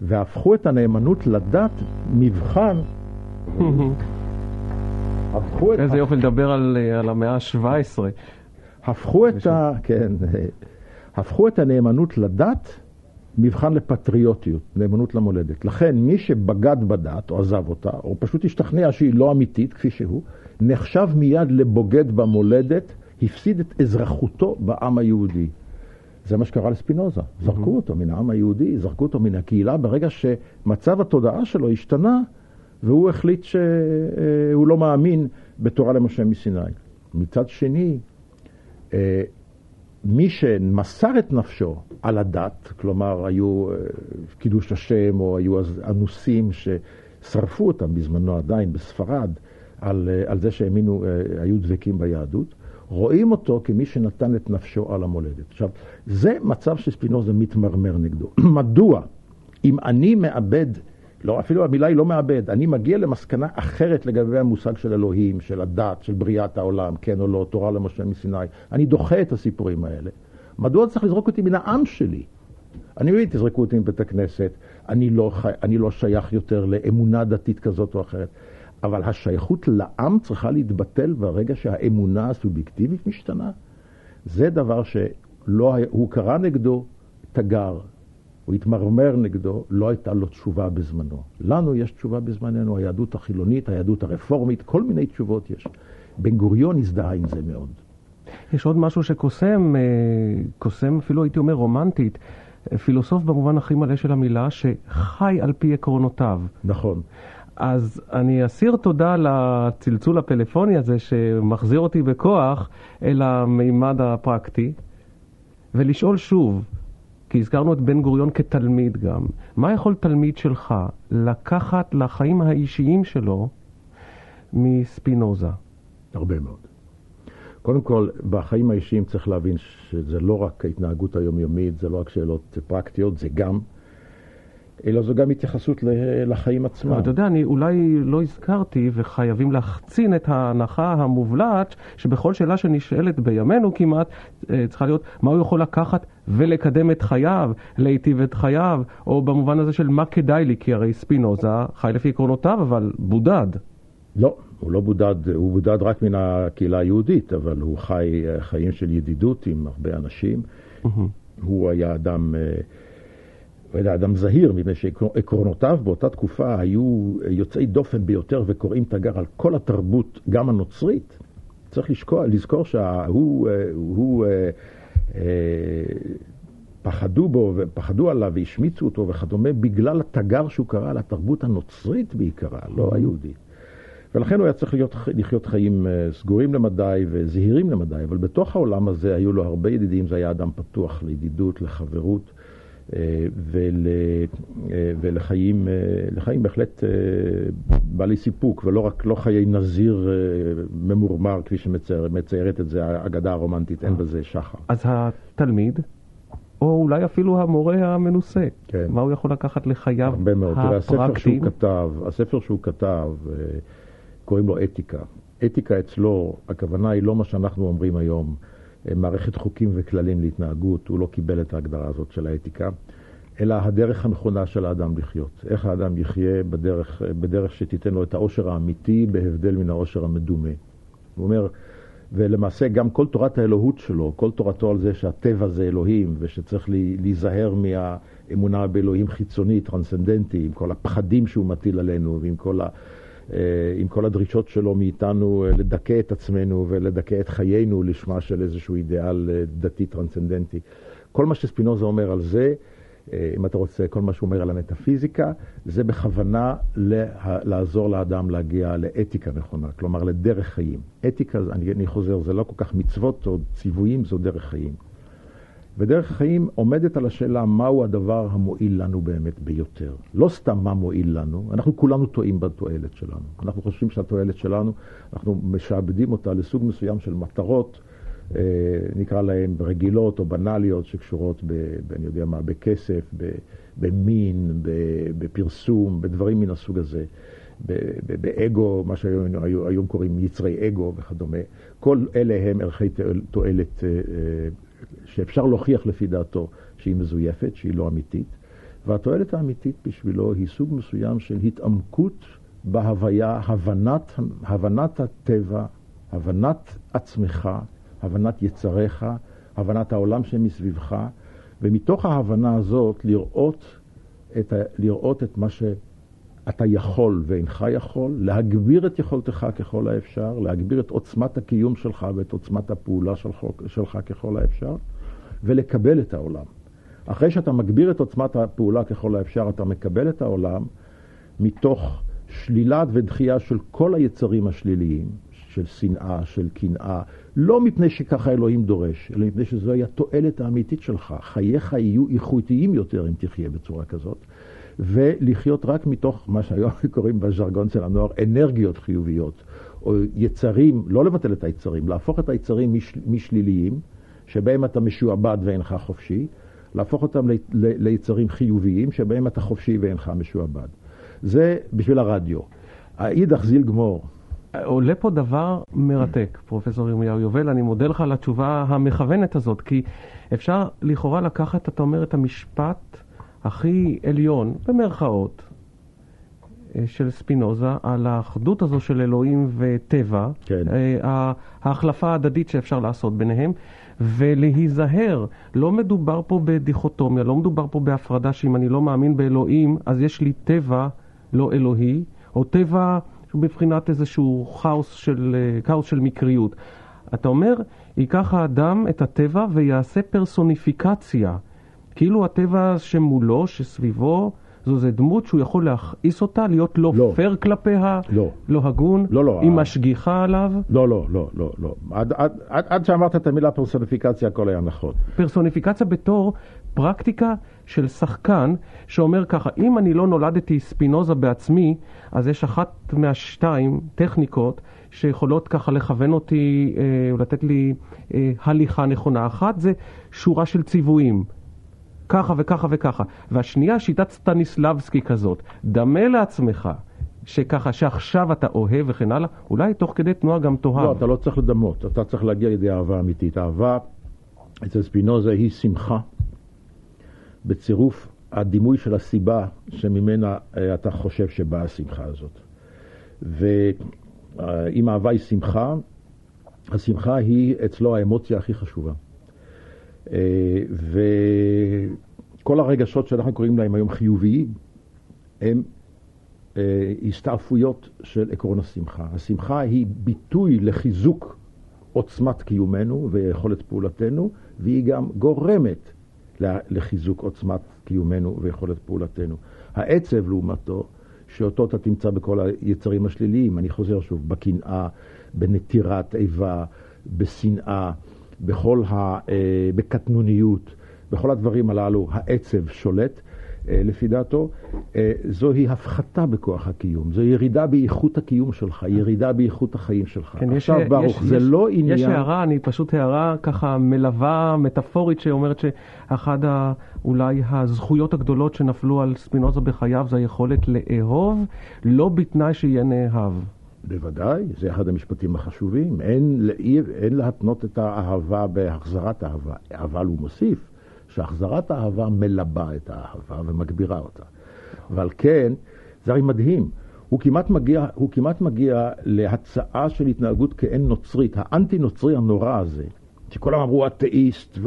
והפכו את הנאמנות לדת מבחן הפכו את... איזה יופי לדבר על, אה, על המאה ה-17. הפכו את ה... כן. הפכו את הנאמנות לדת מבחן לפטריוטיות, נאמנות למולדת. לכן מי שבגד בדת או עזב אותה, או פשוט השתכנע שהיא לא אמיתית כפי שהוא, נחשב מיד לבוגד במולדת, הפסיד את אזרחותו בעם היהודי. זה מה שקרה לספינוזה. זרקו אותו מן העם היהודי, זרקו אותו מן הקהילה, ברגע שמצב התודעה שלו השתנה, והוא החליט שהוא לא מאמין בתורה למשה מסיני. מצד שני, אה, מי שמסר את נפשו על הדת, כלומר היו אה, קידוש השם או היו אנוסים ששרפו אותם בזמנו עדיין בספרד על, אה, על זה שהאמינו, היו דבקים ביהדות, רואים אותו כמי שנתן את נפשו על המולדת. עכשיו, זה מצב שספינוזה מתמרמר נגדו. מדוע? אם אני מאבד לא, אפילו המילה היא לא מאבד. אני מגיע למסקנה אחרת לגבי המושג של אלוהים, של הדת, של בריאת העולם, כן או לא, תורה למשה מסיני. אני דוחה את הסיפורים האלה. מדוע צריך לזרוק אותי מן העם שלי? אני מבין, תזרקו אותי מבית הכנסת, אני לא, חי, אני לא שייך יותר לאמונה דתית כזאת או אחרת. אבל השייכות לעם צריכה להתבטל ברגע שהאמונה הסובייקטיבית משתנה. זה דבר שהוא קרא נגדו תגר, הוא התמרמר נגדו, לא הייתה לו תשובה בזמנו. לנו יש תשובה בזמננו, היהדות החילונית, היהדות הרפורמית, כל מיני תשובות יש. בן גוריון הזדהה עם זה מאוד. יש עוד משהו שקוסם, אה, קוסם אפילו הייתי אומר רומנטית, פילוסוף במובן הכי מלא של המילה, שחי על פי עקרונותיו. נכון. אז אני אסיר תודה לצלצול הפלאפוני הזה שמחזיר אותי בכוח אל המימד הפרקטי, ולשאול שוב, כי הזכרנו את בן גוריון כתלמיד גם. מה יכול תלמיד שלך לקחת לחיים האישיים שלו מספינוזה? הרבה מאוד. קודם כל, בחיים האישיים צריך להבין שזה לא רק ההתנהגות היומיומית, זה לא רק שאלות פרקטיות, זה גם אלא זו גם התייחסות לחיים עצמם. אתה יודע, אני אולי לא הזכרתי, וחייבים להחצין את ההנחה המובלעת, שבכל שאלה שנשאלת בימינו כמעט, אה, צריכה להיות מה הוא יכול לקחת ולקדם את חייו, להיטיב את חייו, או במובן הזה של מה כדאי לי, כי הרי ספינוזה חי לפי עקרונותיו, אבל בודד. לא, הוא לא בודד, הוא בודד רק מן הקהילה היהודית, אבל הוא חי אה, חיים של ידידות עם הרבה אנשים. הוא היה אדם... Uh, הוא היה אדם זהיר, מפני שעקרונותיו באותה תקופה היו יוצאי דופן ביותר וקוראים תגר על כל התרבות, גם הנוצרית. צריך לשקוע, לזכור שהוא הוא, אה, אה, פחדו בו ופחדו עליו והשמיצו אותו וכדומה בגלל התגר שהוא קרא על התרבות הנוצרית בעיקרה, לא mm-hmm. היהודית. ולכן הוא היה צריך להיות, לחיות חיים אה, סגורים למדי וזהירים למדי, אבל בתוך העולם הזה היו לו הרבה ידידים, זה היה אדם פתוח לידידות, לחברות. אה, ול, אה, ולחיים לחיים בהחלט אה, בעלי סיפוק, ולא רק לא חיי נזיר ממורמר, כפי שמציירת את זה האגדה הרומנטית, אין בזה שחר. אז התלמיד, או אולי אפילו המורה המנוסה, כן. מה הוא יכול לקחת לחייו הרבה מאוד. תראה, הספר שהוא כתב, הספר שהוא כתב, קוראים לו אתיקה. אתיקה אצלו, הכוונה היא לא מה שאנחנו אומרים היום. מערכת חוקים וכללים להתנהגות, הוא לא קיבל את ההגדרה הזאת של האתיקה, אלא הדרך הנכונה של האדם לחיות. איך האדם יחיה בדרך, בדרך שתיתן לו את העושר האמיתי בהבדל מן העושר המדומה. הוא אומר, ולמעשה גם כל תורת האלוהות שלו, כל תורתו על זה שהטבע זה אלוהים ושצריך להיזהר מהאמונה באלוהים חיצוני, טרנסצנדנטי, עם כל הפחדים שהוא מטיל עלינו ועם כל, ה, עם כל הדרישות שלו מאיתנו אה, לדכא את עצמנו ולדכא את חיינו לשמה של איזשהו אידיאל אה, דתי טרנסצנדנטי. כל מה שספינוזה אומר על זה, אה, אם אתה רוצה, כל מה שהוא אומר על המטאפיזיקה, זה בכוונה לה, לעזור לאדם להגיע לאתיקה נכונה, כלומר לדרך חיים. אתיקה, אני, אני חוזר, זה לא כל כך מצוות או ציוויים, זו דרך חיים. ודרך החיים עומדת על השאלה מהו הדבר המועיל לנו באמת ביותר. לא סתם מה מועיל לנו, אנחנו כולנו טועים בתועלת שלנו. אנחנו חושבים שהתועלת שלנו, אנחנו משעבדים אותה לסוג מסוים של מטרות אה, נקרא להן רגילות או בנאליות שקשורות, ב, אני יודע מה, בכסף, במין, בפרסום, בדברים מן הסוג הזה, באגו, מה שהיום קוראים יצרי אגו וכדומה. כל אלה הם ערכי תועלת אה, אה, שאפשר להוכיח לפי דעתו שהיא מזויפת, שהיא לא אמיתית. והתועלת האמיתית בשבילו היא סוג מסוים של התעמקות בהוויה, הבנת, הבנת הטבע, הבנת עצמך, הבנת יצריך, הבנת העולם שמסביבך, ומתוך ההבנה הזאת לראות את, לראות את מה שאתה יכול ואינך יכול, להגביר את יכולתך ככל האפשר, להגביר את עוצמת הקיום שלך ואת עוצמת הפעולה שלך, שלך ככל האפשר, ולקבל את העולם. אחרי שאתה מגביר את עוצמת הפעולה ככל האפשר, אתה מקבל את העולם מתוך שלילה ודחייה של כל היצרים השליליים, של שנאה, של קנאה, לא מפני שככה אלוהים דורש, אלא מפני שזוהי התועלת האמיתית שלך. חייך יהיו איכותיים יותר אם תחיה בצורה כזאת, ולחיות רק מתוך מה שהיום קוראים בז'רגון של הנוער אנרגיות חיוביות, או יצרים, לא לבטל את היצרים, להפוך את היצרים מש, משליליים, שבהם אתה משועבד ואינך חופשי, להפוך אותם ל, ל, ליצרים חיוביים, שבהם אתה חופשי ואינך משועבד. זה בשביל הרדיו. האידך זיל גמור. עולה פה דבר מרתק, פרופסור ירמיהו יובל, אני מודה לך על התשובה המכוונת הזאת, כי אפשר לכאורה לקחת, אתה אומר, את המשפט הכי עליון, במרכאות, אה, של ספינוזה, על האחדות הזו של אלוהים וטבע, כן. אה, ההחלפה ההדדית שאפשר לעשות ביניהם, ולהיזהר. לא מדובר פה בדיכוטומיה, לא מדובר פה בהפרדה שאם אני לא מאמין באלוהים, אז יש לי טבע לא אלוהי, או טבע... בבחינת איזשהו כאוס של, אה, כאוס של מקריות. אתה אומר, ייקח האדם את הטבע ויעשה פרסוניפיקציה. כאילו הטבע שמולו, שסביבו, זו איזה דמות שהוא יכול להכעיס אותה, להיות לא, לא. פייר כלפיה, לא, לא הגון, לא, לא, היא משגיחה עליו? לא, לא, לא, לא, לא. עד, עד, עד, עד שאמרת את המילה פרסוניפיקציה, הכל היה נכון. פרסוניפיקציה בתור פרקטיקה של שחקן שאומר ככה, אם אני לא נולדתי ספינוזה בעצמי, אז יש אחת מהשתיים טכניקות שיכולות ככה לכוון אותי, אה, לתת לי אה, הליכה נכונה. אחת זה שורה של ציוויים. ככה וככה וככה. והשנייה, שיטת סטניסלבסקי כזאת. דמה לעצמך שככה, שעכשיו אתה אוהב וכן הלאה, אולי תוך כדי תנועה גם תאהב. לא, אתה לא צריך לדמות, אתה צריך להגיע לידי אהבה אמיתית. אהבה אצל ספינוזה היא שמחה בצירוף הדימוי של הסיבה שממנה אה, אתה חושב שבאה השמחה הזאת. ואם אהבה היא שמחה, השמחה היא אצלו האמוציה הכי חשובה. אה, וכל הרגשות שאנחנו קוראים להם היום חיוביים, הם אה, הסתעפויות של עקרון השמחה. השמחה היא ביטוי לחיזוק עוצמת קיומנו ויכולת פעולתנו, והיא גם גורמת לחיזוק עוצמת קיומנו ויכולת פעולתנו. העצב, לעומתו, שאותו אתה תמצא בכל היצרים השליליים, אני חוזר שוב, בקנאה, בנטירת איבה, בשנאה, בכל ה... אה, בקטנוניות, בכל הדברים הללו העצב שולט. אה, לפי דעתו, אה, זוהי הפחתה בכוח הקיום, זו ירידה באיכות הקיום שלך, ירידה באיכות החיים שלך. כן, עכשיו, יש, ברוך, יש, זה יש, לא עניין... יש הערה, אני פשוט הערה ככה מלווה, מטאפורית, שאומרת שאחד ה... אולי הזכויות הגדולות שנפלו על ספינוזה בחייו זה היכולת לאהוב, לא בתנאי שיהיה נאהב. בוודאי, זה אחד המשפטים החשובים. אין, אין להתנות את האהבה בהחזרת אהבה, אבל הוא מוסיף שהחזרת האהבה מלבה את האהבה ומגבירה אותה. ועל כן, זה הרי מדהים. הוא כמעט, מגיע, הוא כמעט מגיע להצעה של התנהגות כאין נוצרית, האנטי נוצרי הנורא הזה, שכולם אמרו אתאיסט,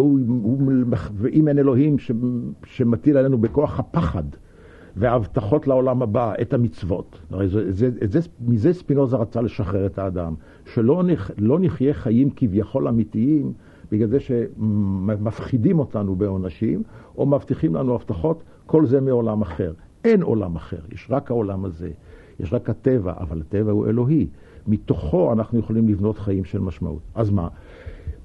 ואם אין אלוהים ש, שמטיל עלינו בכוח הפחד וההבטחות לעולם הבא, את המצוות. הרי זה, זה, זה, מזה ספינוזה רצה לשחרר את האדם, שלא נח, לא נחיה חיים כביכול אמיתיים בגלל זה שמפחידים אותנו בעונשים, או מבטיחים לנו הבטחות, כל זה מעולם אחר. אין עולם אחר, יש רק העולם הזה. יש רק הטבע, אבל הטבע הוא אלוהי. מתוכו אנחנו יכולים לבנות חיים של משמעות. אז מה?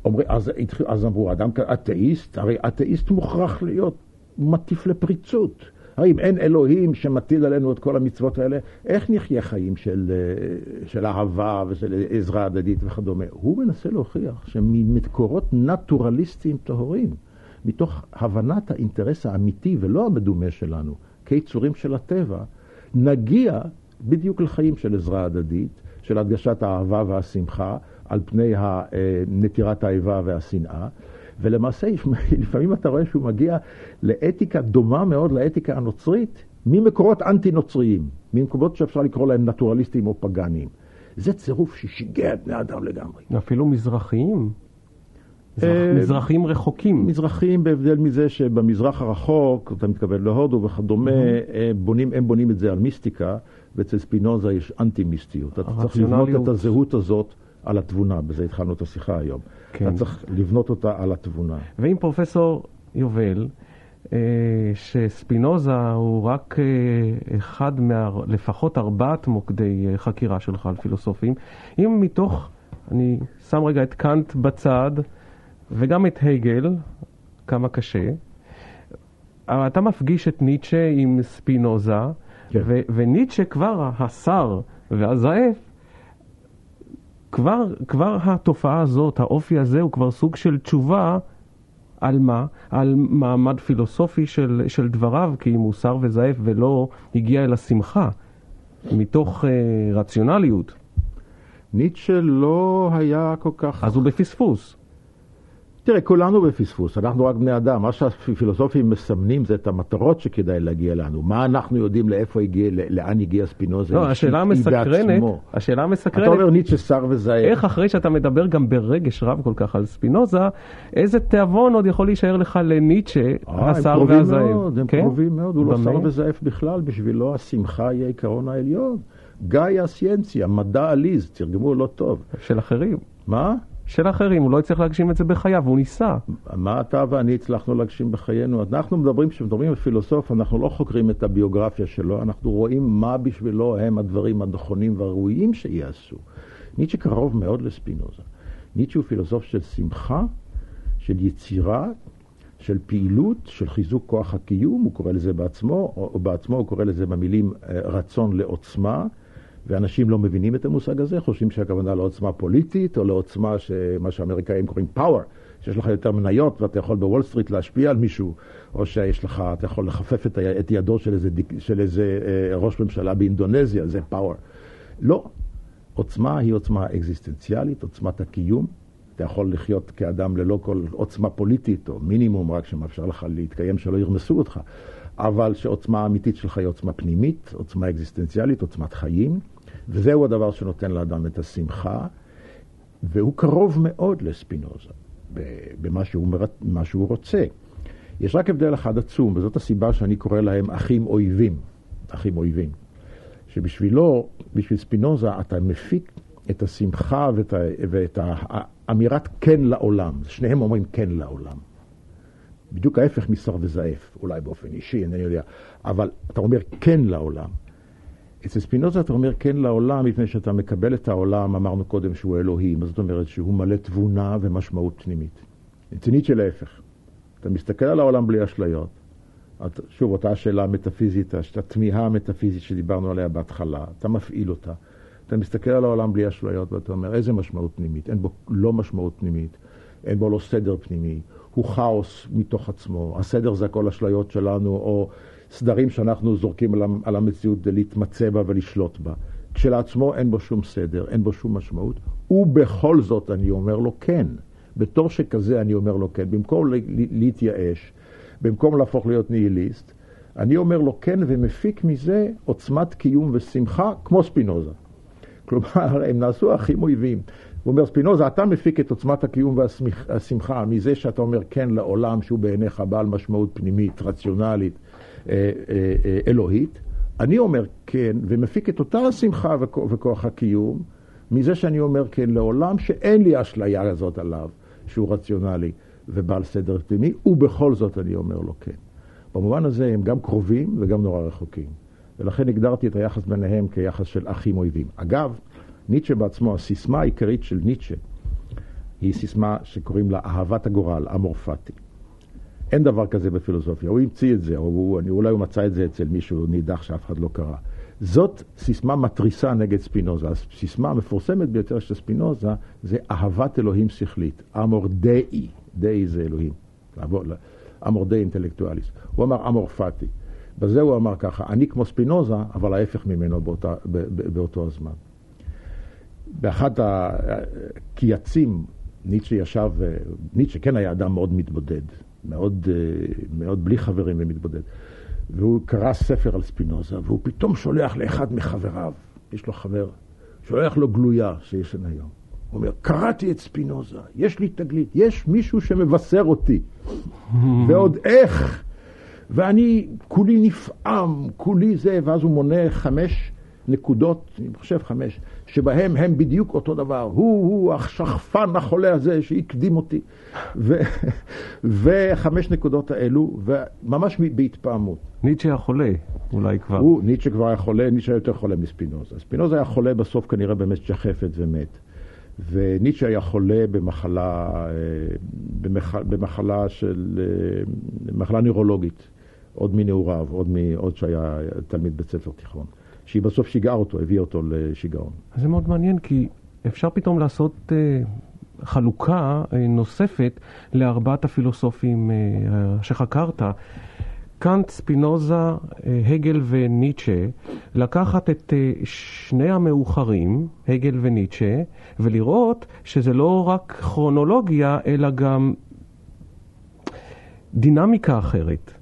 אומר, אז, אז אמרו, אדם כאתאיסט, הרי אתאיסט מוכרח להיות מטיף לפריצות. הרי אם אין אלוהים שמטיל עלינו את כל המצוות האלה, איך נחיה חיים של, אה, של אהבה ושל עזרה הדדית וכדומה? הוא מנסה להוכיח שממקורות נטורליסטיים טהורים, מתוך הבנת האינטרס האמיתי ולא המדומה שלנו, כיצורים של הטבע, נגיע בדיוק לחיים של עזרה הדדית, של הדגשת האהבה והשמחה, על פני אה, נטירת האיבה והשנאה. ולמעשה, לפעמים אתה רואה שהוא מגיע לאתיקה דומה מאוד לאתיקה הנוצרית, ממקורות אנטי-נוצריים, ממקומות שאפשר לקרוא להם נטורליסטיים או פגאניים. זה צירוף ששיגע את בני אדם לגמרי. אפילו מזרחיים. אה, מזרחים רחוקים. מזרחים בהבדל מזה שבמזרח הרחוק, אתה מתכוון להודו וכדומה, בונים, הם בונים את זה על מיסטיקה, ואצל ספינוזה יש אנטי-מיסטיות. אתה צריך לבנות את הזהות הזאת על התבונה, בזה התחלנו את השיחה היום. כן. אתה צריך לבנות אותה על התבונה. ואם פרופסור יובל, אה, שספינוזה הוא רק אה, אחד מה... לפחות ארבעת מוקדי אה, חקירה שלך על פילוסופים, אם מתוך, אני שם רגע את קאנט בצד, וגם את הגל, כמה קשה, אתה מפגיש את ניטשה עם ספינוזה, כן. ו- וניטשה כבר, השר והזאף, כבר, כבר התופעה הזאת, האופי הזה, הוא כבר סוג של תשובה על מה? על מעמד פילוסופי של, של דבריו, כי אם הוא שר וזאף ולא הגיע אל השמחה, מתוך uh, רציונליות. ניטשה לא היה כל כך... אז הוא בפספוס. תראה, כולנו בפספוס, אנחנו רק בני אדם. מה שהפילוסופים מסמנים זה את המטרות שכדאי להגיע לנו. מה אנחנו יודעים לאיפה הגיע, לאן הגיע ספינוזה לא, השאלה המסקרנת, השאלה המסקרנת, אתה אומר ניטשה שר וזהה. איך אחרי שאתה מדבר גם ברגש רב כל כך על ספינוזה, איזה תיאבון עוד יכול להישאר לך לניטשה, אה, השר והזאב? הם כן? קרובים מאוד, הוא לא שר וזאב בכלל, בשבילו השמחה היא העיקרון העליון. גאיה סיינציה, מדע עליז, תרגמו לא טוב. של אחרים. מה? של אחרים, הוא לא הצליח להגשים את זה בחייו, הוא ניסה. מה אתה ואני הצלחנו להגשים בחיינו? אנחנו מדברים, כשמדברים על פילוסוף, אנחנו לא חוקרים את הביוגרפיה שלו, אנחנו רואים מה בשבילו הם הדברים הנכונים והראויים שיעשו. ניטשה קרוב מאוד לספינוזה. ניטשה הוא פילוסוף של שמחה, של יצירה, של פעילות, של חיזוק כוח הקיום, הוא קורא לזה בעצמו, או בעצמו הוא קורא לזה במילים אה, רצון לעוצמה. ואנשים לא מבינים את המושג הזה, חושבים שהכוונה לעוצמה פוליטית, או לעוצמה, מה שהאמריקאים קוראים power, שיש לך יותר מניות ואתה יכול בוול סטריט להשפיע על מישהו, או שיש לך, אתה יכול לחפף את, את ידו של איזה, של איזה אה, ראש ממשלה באינדונזיה, זה power. לא. עוצמה היא עוצמה אקזיסטנציאלית, עוצמת הקיום. אתה יכול לחיות כאדם ללא כל עוצמה פוליטית, או מינימום רק שמאפשר לך להתקיים שלא ירמסו אותך, אבל שעוצמה האמיתית שלך היא עוצמה פנימית, עוצמה אקזיסטנציאלית, עוצמת חיים. וזהו הדבר שנותן לאדם את השמחה, והוא קרוב מאוד לספינוזה, במה שהוא, במה שהוא רוצה. יש רק הבדל אחד עצום, וזאת הסיבה שאני קורא להם אחים אויבים. אחים אויבים. שבשבילו, בשביל ספינוזה, אתה מפיק את השמחה ואת, ה, ואת האמירת כן לעולם. שניהם אומרים כן לעולם. בדיוק ההפך משר וזעף, אולי באופן אישי, אינני יודע, אבל אתה אומר כן לעולם. אצל ספינוזה אתה אומר כן לעולם, מפני שאתה מקבל את העולם, אמרנו קודם שהוא אלוהי, מה זאת אומרת? שהוא מלא תבונה ומשמעות פנימית. אצל ניטשה להפך. אתה מסתכל על העולם בלי אשליות. את, שוב, אותה השאלה המטאפיזית, התמיהה המטאפיזית שדיברנו עליה בהתחלה, אתה מפעיל אותה. אתה מסתכל על העולם בלי אשליות ואתה אומר, איזה משמעות פנימית? אין בו לא משמעות פנימית, אין בו לא סדר פנימי, הוא כאוס מתוך עצמו. הסדר זה הכל אשליות שלנו, או סדרים שאנחנו זורקים על המציאות כדי להתמצא בה ולשלוט בה. כשלעצמו אין בו שום סדר, אין בו שום משמעות, ובכל זאת אני אומר לו כן. בתור שכזה אני אומר לו כן. במקום להתייאש, במקום להפוך להיות ניהיליסט, אני אומר לו כן ומפיק מזה עוצמת קיום ושמחה כמו ספינוזה. כלומר, הם נעשו אחים אויבים. הוא אומר, ספינוזה, אתה מפיק את עוצמת הקיום והשמחה מזה שאתה אומר כן לעולם שהוא בעיניך בעל משמעות פנימית, רציונלית, אלוהית. אני אומר כן, ומפיק את אותה השמחה וכוח הקיום מזה שאני אומר כן לעולם שאין לי אשליה הזאת עליו, שהוא רציונלי ובעל סדר פנימי, ובכל זאת אני אומר לו כן. במובן הזה הם גם קרובים וגם נורא רחוקים. ולכן הגדרתי את היחס ביניהם כיחס של אחים אויבים. אגב, ניטשה בעצמו, הסיסמה העיקרית של ניטשה היא סיסמה שקוראים לה אהבת הגורל, אמורפטי. אין דבר כזה בפילוסופיה, הוא המציא את זה, הוא, אני, אולי הוא מצא את זה אצל מישהו נידח שאף אחד לא קרא. זאת סיסמה מתריסה נגד ספינוזה. הסיסמה המפורסמת ביותר של ספינוזה זה אהבת אלוהים שכלית, אמור דאי, דאי זה אלוהים, אמור דאי אינטלקטואליס. הוא אמר אמור פאטי. בזה הוא אמר ככה, אני כמו ספינוזה, אבל ההפך ממנו באותה, באותו הזמן. באחד הקייצים, ניטשה ישב, ניטשה כן היה אדם מאוד מתבודד, מאוד, מאוד בלי חברים ומתבודד. והוא קרא ספר על ספינוזה, והוא פתאום שולח לאחד מחבריו, יש לו חבר, שולח לו גלויה שיש לנו היום. הוא אומר, קראתי את ספינוזה, יש לי תגלית, יש מישהו שמבשר אותי. ועוד איך! ואני כולי נפעם, כולי זה, ואז הוא מונה חמש נקודות, אני חושב חמש, שבהם הם בדיוק אותו דבר. הוא, הוא השכפן החולה הזה שהקדים אותי. ו, וחמש נקודות האלו, וממש בהתפעמות. ניטשה החולה, אולי כבר. הוא, ניטשה כבר היה חולה, ניטשה היה יותר חולה מספינוזה. ספינוזה היה חולה בסוף כנראה באמת שחפת ומת. וניטשה היה חולה במחלה, אה, במח, במחלה של, אה, מחלה נוירולוגית, עוד מנעוריו, עוד, מ, עוד שהיה תלמיד בית ספר תיכון. שהיא בסוף שיגעה אותו, הביאה אותו לשיגעון. זה מאוד מעניין, כי אפשר פתאום לעשות uh, חלוקה uh, נוספת לארבעת הפילוסופים uh, שחקרת. קאנט, ספינוזה, הגל וניטשה, לקחת את שני המאוחרים, הגל וניטשה, ולראות שזה לא רק כרונולוגיה, אלא גם דינמיקה אחרת.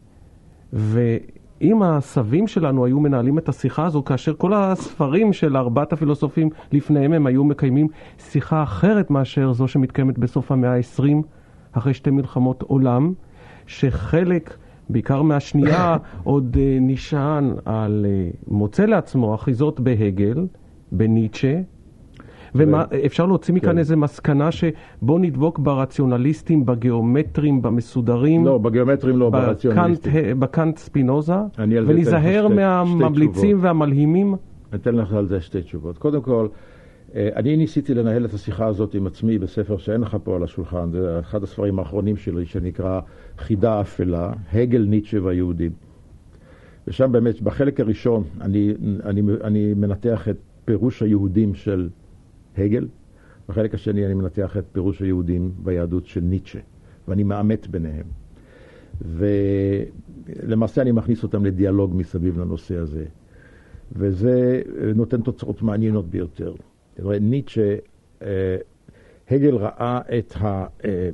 ו... אם הסבים שלנו היו מנהלים את השיחה הזו, כאשר כל הספרים של ארבעת הפילוסופים לפניהם הם היו מקיימים שיחה אחרת מאשר זו שמתקיימת בסוף המאה ה-20, אחרי שתי מלחמות עולם, שחלק, בעיקר מהשנייה, עוד uh, נשען על, uh, מוצא לעצמו אחיזות בהגל, בניטשה, ואפשר להוציא מכאן כן. איזה מסקנה שבוא נדבוק ברציונליסטים, בגיאומטרים, במסודרים. לא, בגיאומטרים לא, ברציונליסטים. בקאנט ספינוזה, ולהיזהר מהממליצים והמלהימים. אני אתן לך על זה שתי תשובות. קודם כל, אה, אני ניסיתי לנהל את השיחה הזאת עם עצמי בספר שאין לך פה על השולחן, זה אחד הספרים האחרונים שלי שנקרא חידה אפלה, הגל, ניטשה והיהודים. ושם באמת, בחלק הראשון, אני, אני, אני מנתח את פירוש היהודים של הגל, בחלק השני אני מנתח את פירוש היהודים ביהדות של ניטשה, ואני מאמת ביניהם. ולמעשה אני מכניס אותם לדיאלוג מסביב לנושא הזה. וזה נותן תוצאות מעניינות ביותר. ניטשה, אה, הגל ראה את, ה, אה,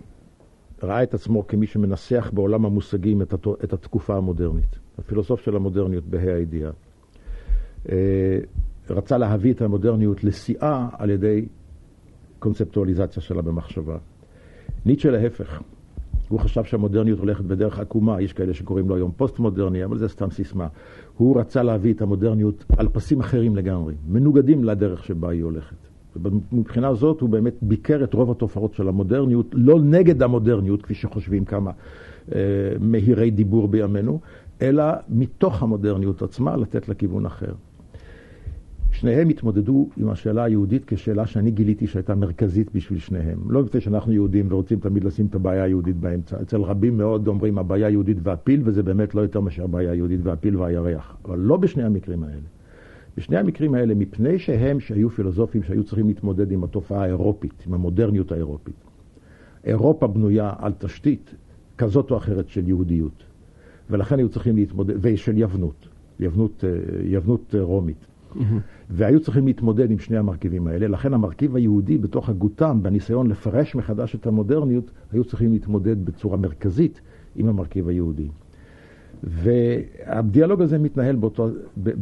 ראה את עצמו כמי שמנסח בעולם המושגים את, התקופה המודרנית, הפילוסוף של המודרניות בה"א הידיעה. רצה להביא את המודרניות לשיאה על ידי קונספטואליזציה שלה במחשבה. ניטשה להפך, הוא חשב שהמודרניות הולכת בדרך עקומה, יש כאלה שקוראים לו היום פוסט-מודרני, אבל זה סתם סיסמה. הוא רצה להביא את המודרניות על פסים אחרים לגמרי, מנוגדים לדרך שבה היא הולכת. ומבחינה זאת הוא באמת ביקר את רוב התופעות של המודרניות, לא נגד המודרניות, כפי שחושבים כמה אה, מהירי דיבור בימינו, אלא מתוך המודרניות עצמה לתת לה כיוון אחר. שניהם התמודדו עם השאלה היהודית כשאלה שאני גיליתי שהייתה מרכזית בשביל שניהם. לא מפני שאנחנו יהודים ורוצים תמיד לשים את הבעיה היהודית באמצע. אצל רבים מאוד אומרים הבעיה היהודית והפיל, וזה באמת לא יותר מאשר הבעיה היהודית והפיל והירח. אבל לא בשני המקרים האלה. בשני המקרים האלה, מפני שהם שהיו פילוסופים שהיו צריכים להתמודד עם התופעה האירופית, עם המודרניות האירופית. אירופה בנויה על תשתית כזאת או אחרת של יהודיות. ולכן היו צריכים להתמודד, ושל יבנות, יבנות, אה, יבנות רומית. והיו צריכים להתמודד עם שני המרכיבים האלה, לכן המרכיב היהודי בתוך הגותם, בניסיון לפרש מחדש את המודרניות, היו צריכים להתמודד בצורה מרכזית עם המרכיב היהודי. והדיאלוג הזה מתנהל באותו,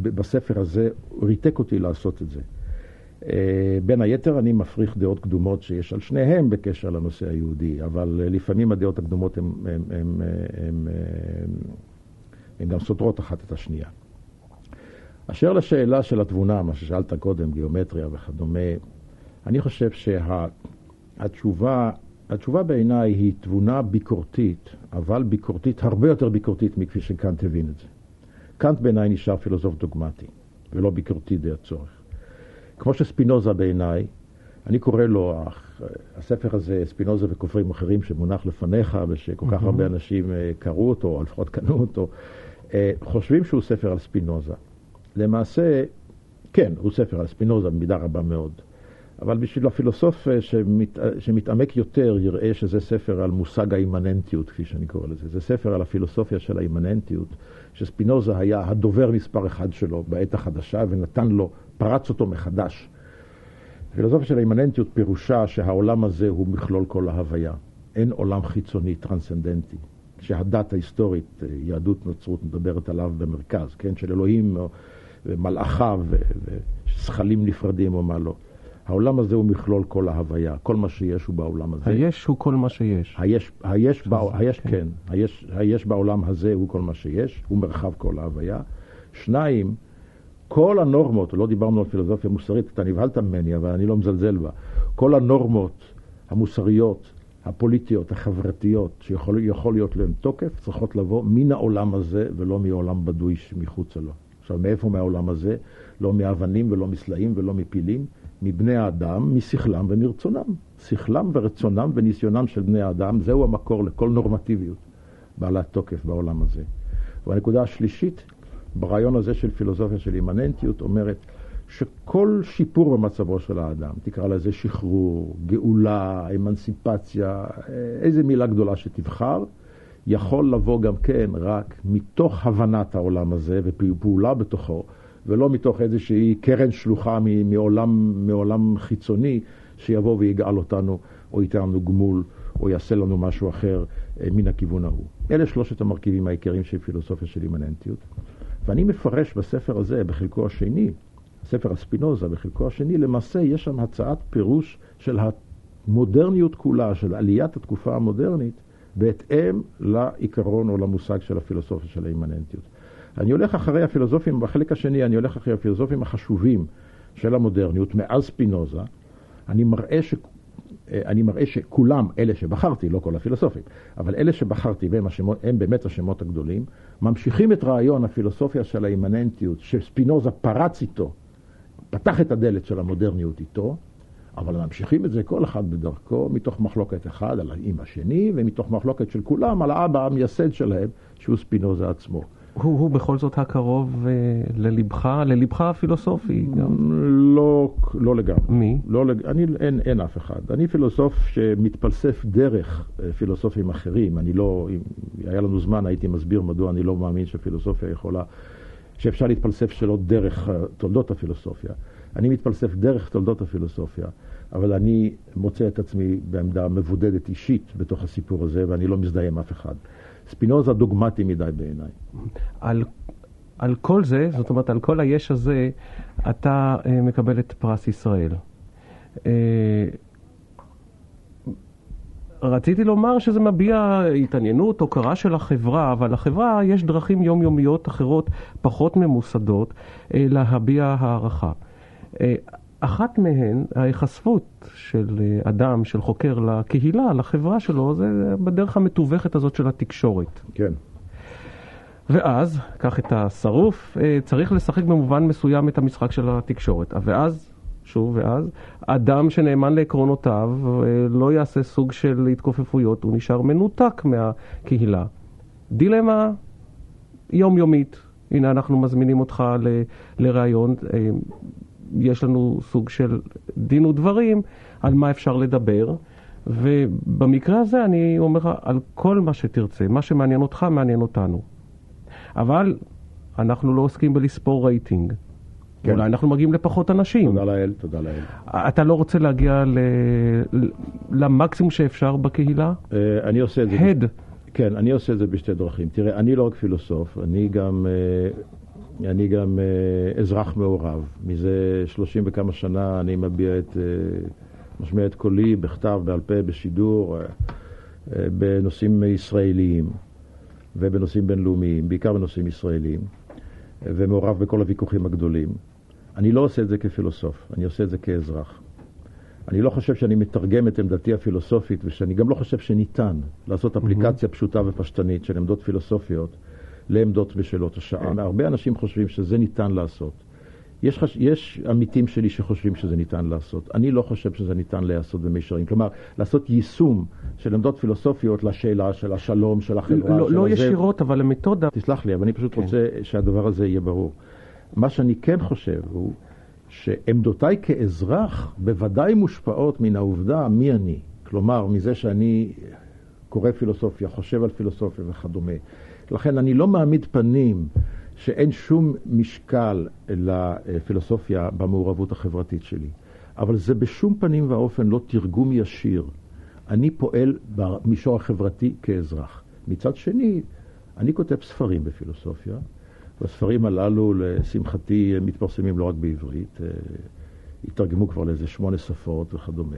בספר הזה, ריתק אותי לעשות את זה. אה, בין היתר אני מפריך דעות קדומות שיש על שניהם בקשר לנושא היהודי, אבל לפעמים הדעות הקדומות הן גם סותרות אחת את השנייה. אשר לשאלה של התבונה, מה ששאלת קודם, גיאומטריה וכדומה, אני חושב שהתשובה התשובה בעיניי היא תבונה ביקורתית, אבל ביקורתית, הרבה יותר ביקורתית מכפי שקאנט הבין את זה. קאנט בעיניי נשאר פילוסוף דוגמטי, ולא ביקורתי די הצורך. כמו שספינוזה בעיניי, אני קורא לו, הספר הזה, ספינוזה וכופרים אחרים, שמונח לפניך, ושכל כך הרבה אנשים אה, קראו אותו, או לפחות קנו אותו, אה, חושבים שהוא ספר על ספינוזה. למעשה, כן, הוא ספר על ספינוזה במידה רבה מאוד. אבל בשביל הפילוסוף אה, שמת, שמתעמק יותר, יראה שזה ספר על מושג האימננטיות, כפי שאני קורא לזה. זה ספר על הפילוסופיה של האימננטיות, שספינוזה היה הדובר מספר אחד שלו בעת החדשה, ונתן לו, פרץ אותו מחדש. הפילוסופיה של האימננטיות פירושה שהעולם הזה הוא מכלול כל ההוויה. אין עולם חיצוני טרנסצנדנטי. שהדת ההיסטורית, אה, יהדות נצרות מדברת עליו במרכז, כן? של אלוהים ומלאכיו וזכלים נפרדים או מה לא. העולם הזה הוא מכלול כל ההוויה, כל מה שיש הוא בעולם הזה. היש הוא כל מה שיש. היש, היש, בא, היש כן, כן. היש, היש בעולם הזה הוא כל מה שיש, הוא מרחב כל ההוויה. שניים, כל הנורמות, לא דיברנו על פילוסופיה מוסרית, אתה נבהלת ממני, אבל אני לא מזלזל בה. כל הנורמות המוסריות, הפוליטיות, החברתיות, שיכול להיות להן תוקף, צריכות לבוא מן העולם הזה ולא מעולם בדוי שמחוצה לו. עכשיו, מאיפה מהעולם הזה? לא מאבנים ולא מסלעים ולא מפילים, מבני האדם, משכלם ומרצונם. שכלם ורצונם וניסיונם של בני האדם, זהו המקור לכל נורמטיביות בעלת תוקף בעולם הזה. והנקודה השלישית, ברעיון הזה של פילוסופיה של אימננטיות, אומרת שכל שיפור במצבו של האדם, תקרא לזה שחרור, גאולה, אמנסיפציה, איזה מילה גדולה שתבחר, יכול לבוא גם כן רק מתוך הבנת העולם הזה ופעולה בתוכו, ולא מתוך איזושהי קרן שלוחה מעולם, מעולם חיצוני שיבוא ויגאל אותנו, או ייתן לנו גמול, או יעשה לנו משהו אחר אה, מן הכיוון ההוא. אלה שלושת המרכיבים העיקריים של פילוסופיה של אימננטיות. ואני מפרש בספר הזה, בחלקו השני, ספר הספינוזה, בחלקו השני, למעשה יש שם הצעת פירוש של המודרניות כולה, של עליית התקופה המודרנית, בהתאם לעיקרון או למושג של הפילוסופיה של האימננטיות. אני הולך אחרי הפילוסופים, בחלק השני אני הולך אחרי הפילוסופים החשובים של המודרניות, מאז ספינוזה. אני מראה, ש... אני מראה שכולם, אלה שבחרתי, לא כל הפילוסופים, אבל אלה שבחרתי, והם השמות, הם באמת השמות הגדולים, ממשיכים את רעיון הפילוסופיה של האימננטיות, שספינוזה פרץ איתו, פתח את הדלת של המודרניות איתו, אבל ממשיכים את זה כל אחד בדרכו, מתוך מחלוקת אחד על עם השני, ומתוך מחלוקת של כולם על האבא המייסד שלהם, שהוא ספינוזה עצמו. הוא, הוא בכל זאת הקרוב uh, ללבך, ללבך הפילוסופי גם? לא, לא לגמרי. מי? לא, לג... אני, אין, אין אף אחד. אני פילוסוף שמתפלסף דרך uh, פילוסופים אחרים. אני לא, אם היה לנו זמן הייתי מסביר מדוע אני לא מאמין שפילוסופיה יכולה, שאפשר להתפלסף שלא דרך uh, תולדות הפילוסופיה. אני מתפלסף דרך תולדות הפילוסופיה, אבל אני מוצא את עצמי בעמדה מבודדת אישית בתוך הסיפור הזה, ואני לא מזדהה עם אף אחד. ספינוזה דוגמטי מדי בעיניי. על, על כל זה, זאת אומרת, על כל היש הזה, אתה אה, מקבל את פרס ישראל. אה, רציתי לומר שזה מביע התעניינות, הוקרה של החברה, אבל לחברה יש דרכים יומיומיות אחרות, פחות ממוסדות, אה, להביע הערכה. אה, אחת מהן, ההיחשפות של אה, אדם, של חוקר לקהילה, לחברה שלו, זה בדרך המתווכת הזאת של התקשורת. כן. ואז, קח את השרוף, אה, צריך לשחק במובן מסוים את המשחק של התקשורת. ואז, שוב, ואז, אדם שנאמן לעקרונותיו לא יעשה סוג של התכופפויות, הוא נשאר מנותק מהקהילה. דילמה יומיומית. הנה, אנחנו מזמינים אותך לראיון. יש לנו סוג של דין ודברים על מה אפשר לדבר. ובמקרה הזה אני אומר לך, על כל מה שתרצה, מה שמעניין אותך, מעניין אותנו. אבל אנחנו לא עוסקים בלספור רייטינג. כן. אולי אנחנו מגיעים לפחות אנשים. תודה לאל, תודה לאל. אתה לא רוצה להגיע ל... למקסימום שאפשר בקהילה? אה, אני עושה את זה... הד. כן, אני עושה את זה בשתי דרכים. תראה, אני לא רק פילוסוף, אני גם, אה, אני גם אה, אזרח מעורב. מזה שלושים וכמה שנה אני מביע את, משמיע את קולי בכתב, בעל פה, בשידור, בנושאים ישראליים ובנושאים בינלאומיים, בעיקר בנושאים ישראליים. ומעורב בכל הוויכוחים הגדולים. אני לא עושה את זה כפילוסוף, אני עושה את זה כאזרח. אני לא חושב שאני מתרגם את עמדתי הפילוסופית, ושאני גם לא חושב שניתן לעשות אפליקציה mm-hmm. פשוטה ופשטנית של עמדות פילוסופיות לעמדות בשאלות השעה. Okay. הרבה אנשים חושבים שזה ניתן לעשות. יש, חש... יש עמיתים שלי שחושבים שזה ניתן לעשות. אני לא חושב שזה ניתן להיעשות במישרין. כלומר, לעשות יישום של עמדות פילוסופיות לשאלה של השלום, של החברה, לא, של לא הזה. ישירות, אבל למתודה. תסלח לי, אבל אני פשוט כן. רוצה שהדבר הזה יהיה ברור. מה שאני כן חושב הוא שעמדותיי כאזרח בוודאי מושפעות מן העובדה מי אני. כלומר, מזה שאני קורא פילוסופיה, חושב על פילוסופיה וכדומה. לכן אני לא מעמיד פנים שאין שום משקל לפילוסופיה במעורבות החברתית שלי. אבל זה בשום פנים ואופן לא תרגום ישיר. אני פועל במישור החברתי כאזרח. מצד שני, אני כותב ספרים בפילוסופיה, והספרים הללו, לשמחתי, מתפרסמים לא רק בעברית, אה, התרגמו כבר לאיזה שמונה שפות וכדומה.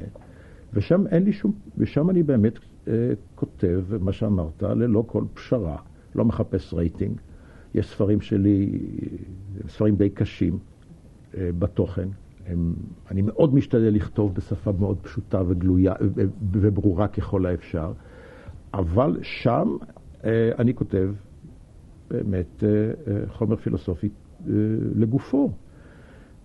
ושם אין לי שום, ושם אני באמת אה, כותב מה שאמרת, ללא כל פשרה, לא מחפש רייטינג. יש ספרים שלי, ספרים די קשים אה, בתוכן. הם, אני מאוד משתדל לכתוב בשפה מאוד פשוטה וגלויה וברורה ככל האפשר, אבל שם אה, אני כותב באמת אה, חומר פילוסופי לגופו.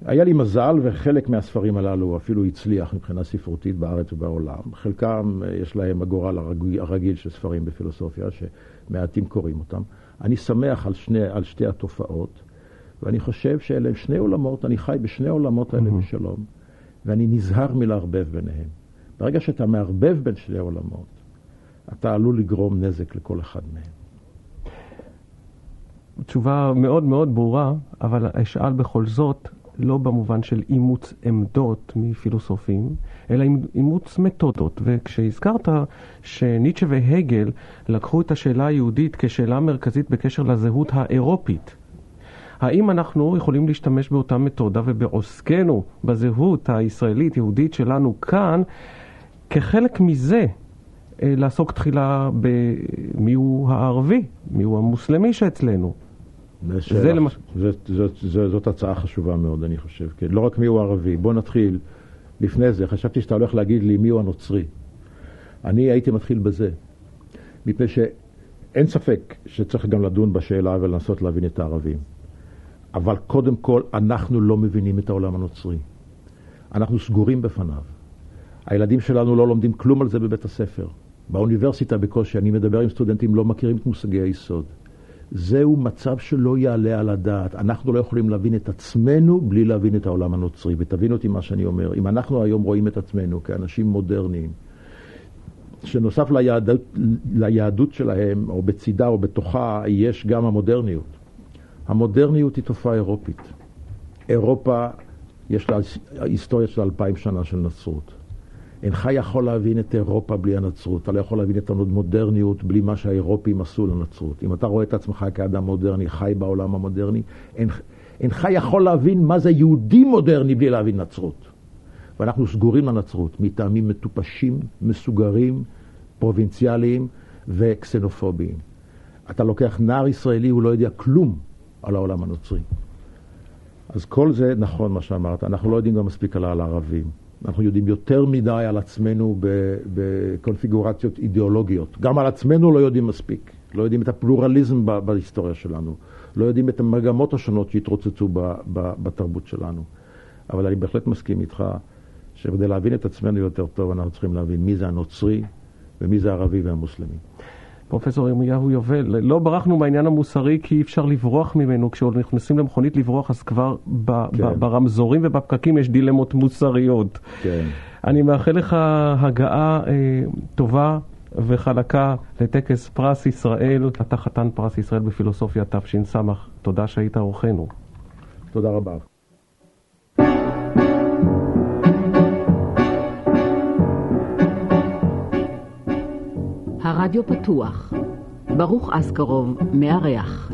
היה לי מזל, וחלק מהספרים הללו אפילו הצליח מבחינה ספרותית בארץ ובעולם. חלקם יש להם הגורל הרגיל של ספרים בפילוסופיה, שמעטים קוראים אותם. אני שמח על, שני, על שתי התופעות, ואני חושב שאלה הם שני עולמות, אני חי בשני עולמות האלה mm-hmm. בשלום, ואני נזהר מלערבב ביניהם. ברגע שאתה מערבב בין שני עולמות, אתה עלול לגרום נזק לכל אחד מהם. תשובה מאוד מאוד ברורה, אבל אשאל בכל זאת, לא במובן של אימוץ עמדות מפילוסופים, אלא אימוץ מתודות. וכשהזכרת שניטשה והגל לקחו את השאלה היהודית כשאלה מרכזית בקשר לזהות האירופית, האם אנחנו יכולים להשתמש באותה מתודה ובעוסקנו בזהות הישראלית-יהודית שלנו כאן, כחלק מזה אה, לעסוק תחילה במיהו הערבי, מיהו המוסלמי שאצלנו? זה למש... זאת, זאת, זאת, זאת הצעה חשובה מאוד, אני חושב. כן. לא רק מיהו ערבי. בוא נתחיל לפני זה. חשבתי שאתה הולך להגיד לי מיהו הנוצרי. אני הייתי מתחיל בזה. מפני שאין ספק שצריך גם לדון בשאלה ולנסות להבין את הערבים. אבל קודם כל, אנחנו לא מבינים את העולם הנוצרי. אנחנו סגורים בפניו. הילדים שלנו לא לומדים כלום על זה בבית הספר. באוניברסיטה בקושי, אני מדבר עם סטודנטים, לא מכירים את מושגי היסוד. זהו מצב שלא יעלה על הדעת. אנחנו לא יכולים להבין את עצמנו בלי להבין את העולם הנוצרי. ותבין אותי מה שאני אומר. אם אנחנו היום רואים את עצמנו כאנשים מודרניים, שנוסף ליהדות, ליהדות שלהם, או בצידה או בתוכה, יש גם המודרניות. המודרניות היא תופעה אירופית. אירופה, יש לה היסטוריה של אלפיים שנה של נצרות. אינך יכול להבין את אירופה בלי הנצרות, אתה לא יכול להבין את המודרניות בלי מה שהאירופים עשו לנצרות. אם אתה רואה את עצמך כאדם מודרני, חי בעולם המודרני, אינך, אינך יכול להבין מה זה יהודי מודרני בלי להבין נצרות. ואנחנו סגורים לנצרות מטעמים מטופשים, מסוגרים, פרובינציאליים וקסנופוביים. אתה לוקח נער ישראלי, הוא לא יודע כלום על העולם הנוצרי. אז כל זה נכון מה שאמרת, אנחנו לא יודעים גם מספיק על הערבים. אנחנו יודעים יותר מדי על עצמנו בקונפיגורציות אידיאולוגיות. גם על עצמנו לא יודעים מספיק. לא יודעים את הפלורליזם בהיסטוריה שלנו. לא יודעים את המגמות השונות שהתרוצצו בתרבות שלנו. אבל אני בהחלט מסכים איתך שכדי להבין את עצמנו יותר טוב, אנחנו צריכים להבין מי זה הנוצרי ומי זה הערבי והמוסלמי. פרופסור ירמיהו יובל, לא ברחנו מהעניין המוסרי כי אי אפשר לברוח ממנו. כשעוד נכנסים למכונית לברוח, אז כבר ב- כן. ב- ברמזורים ובפקקים יש דילמות מוסריות. כן. אני מאחל לך הגעה אה, טובה וחלקה לטקס פרס ישראל. אתה חתן פרס ישראל בפילוסופיה תש"ס. תודה שהיית אורחנו. תודה רבה. הרדיו פתוח. ברוך אסקרוב מארח.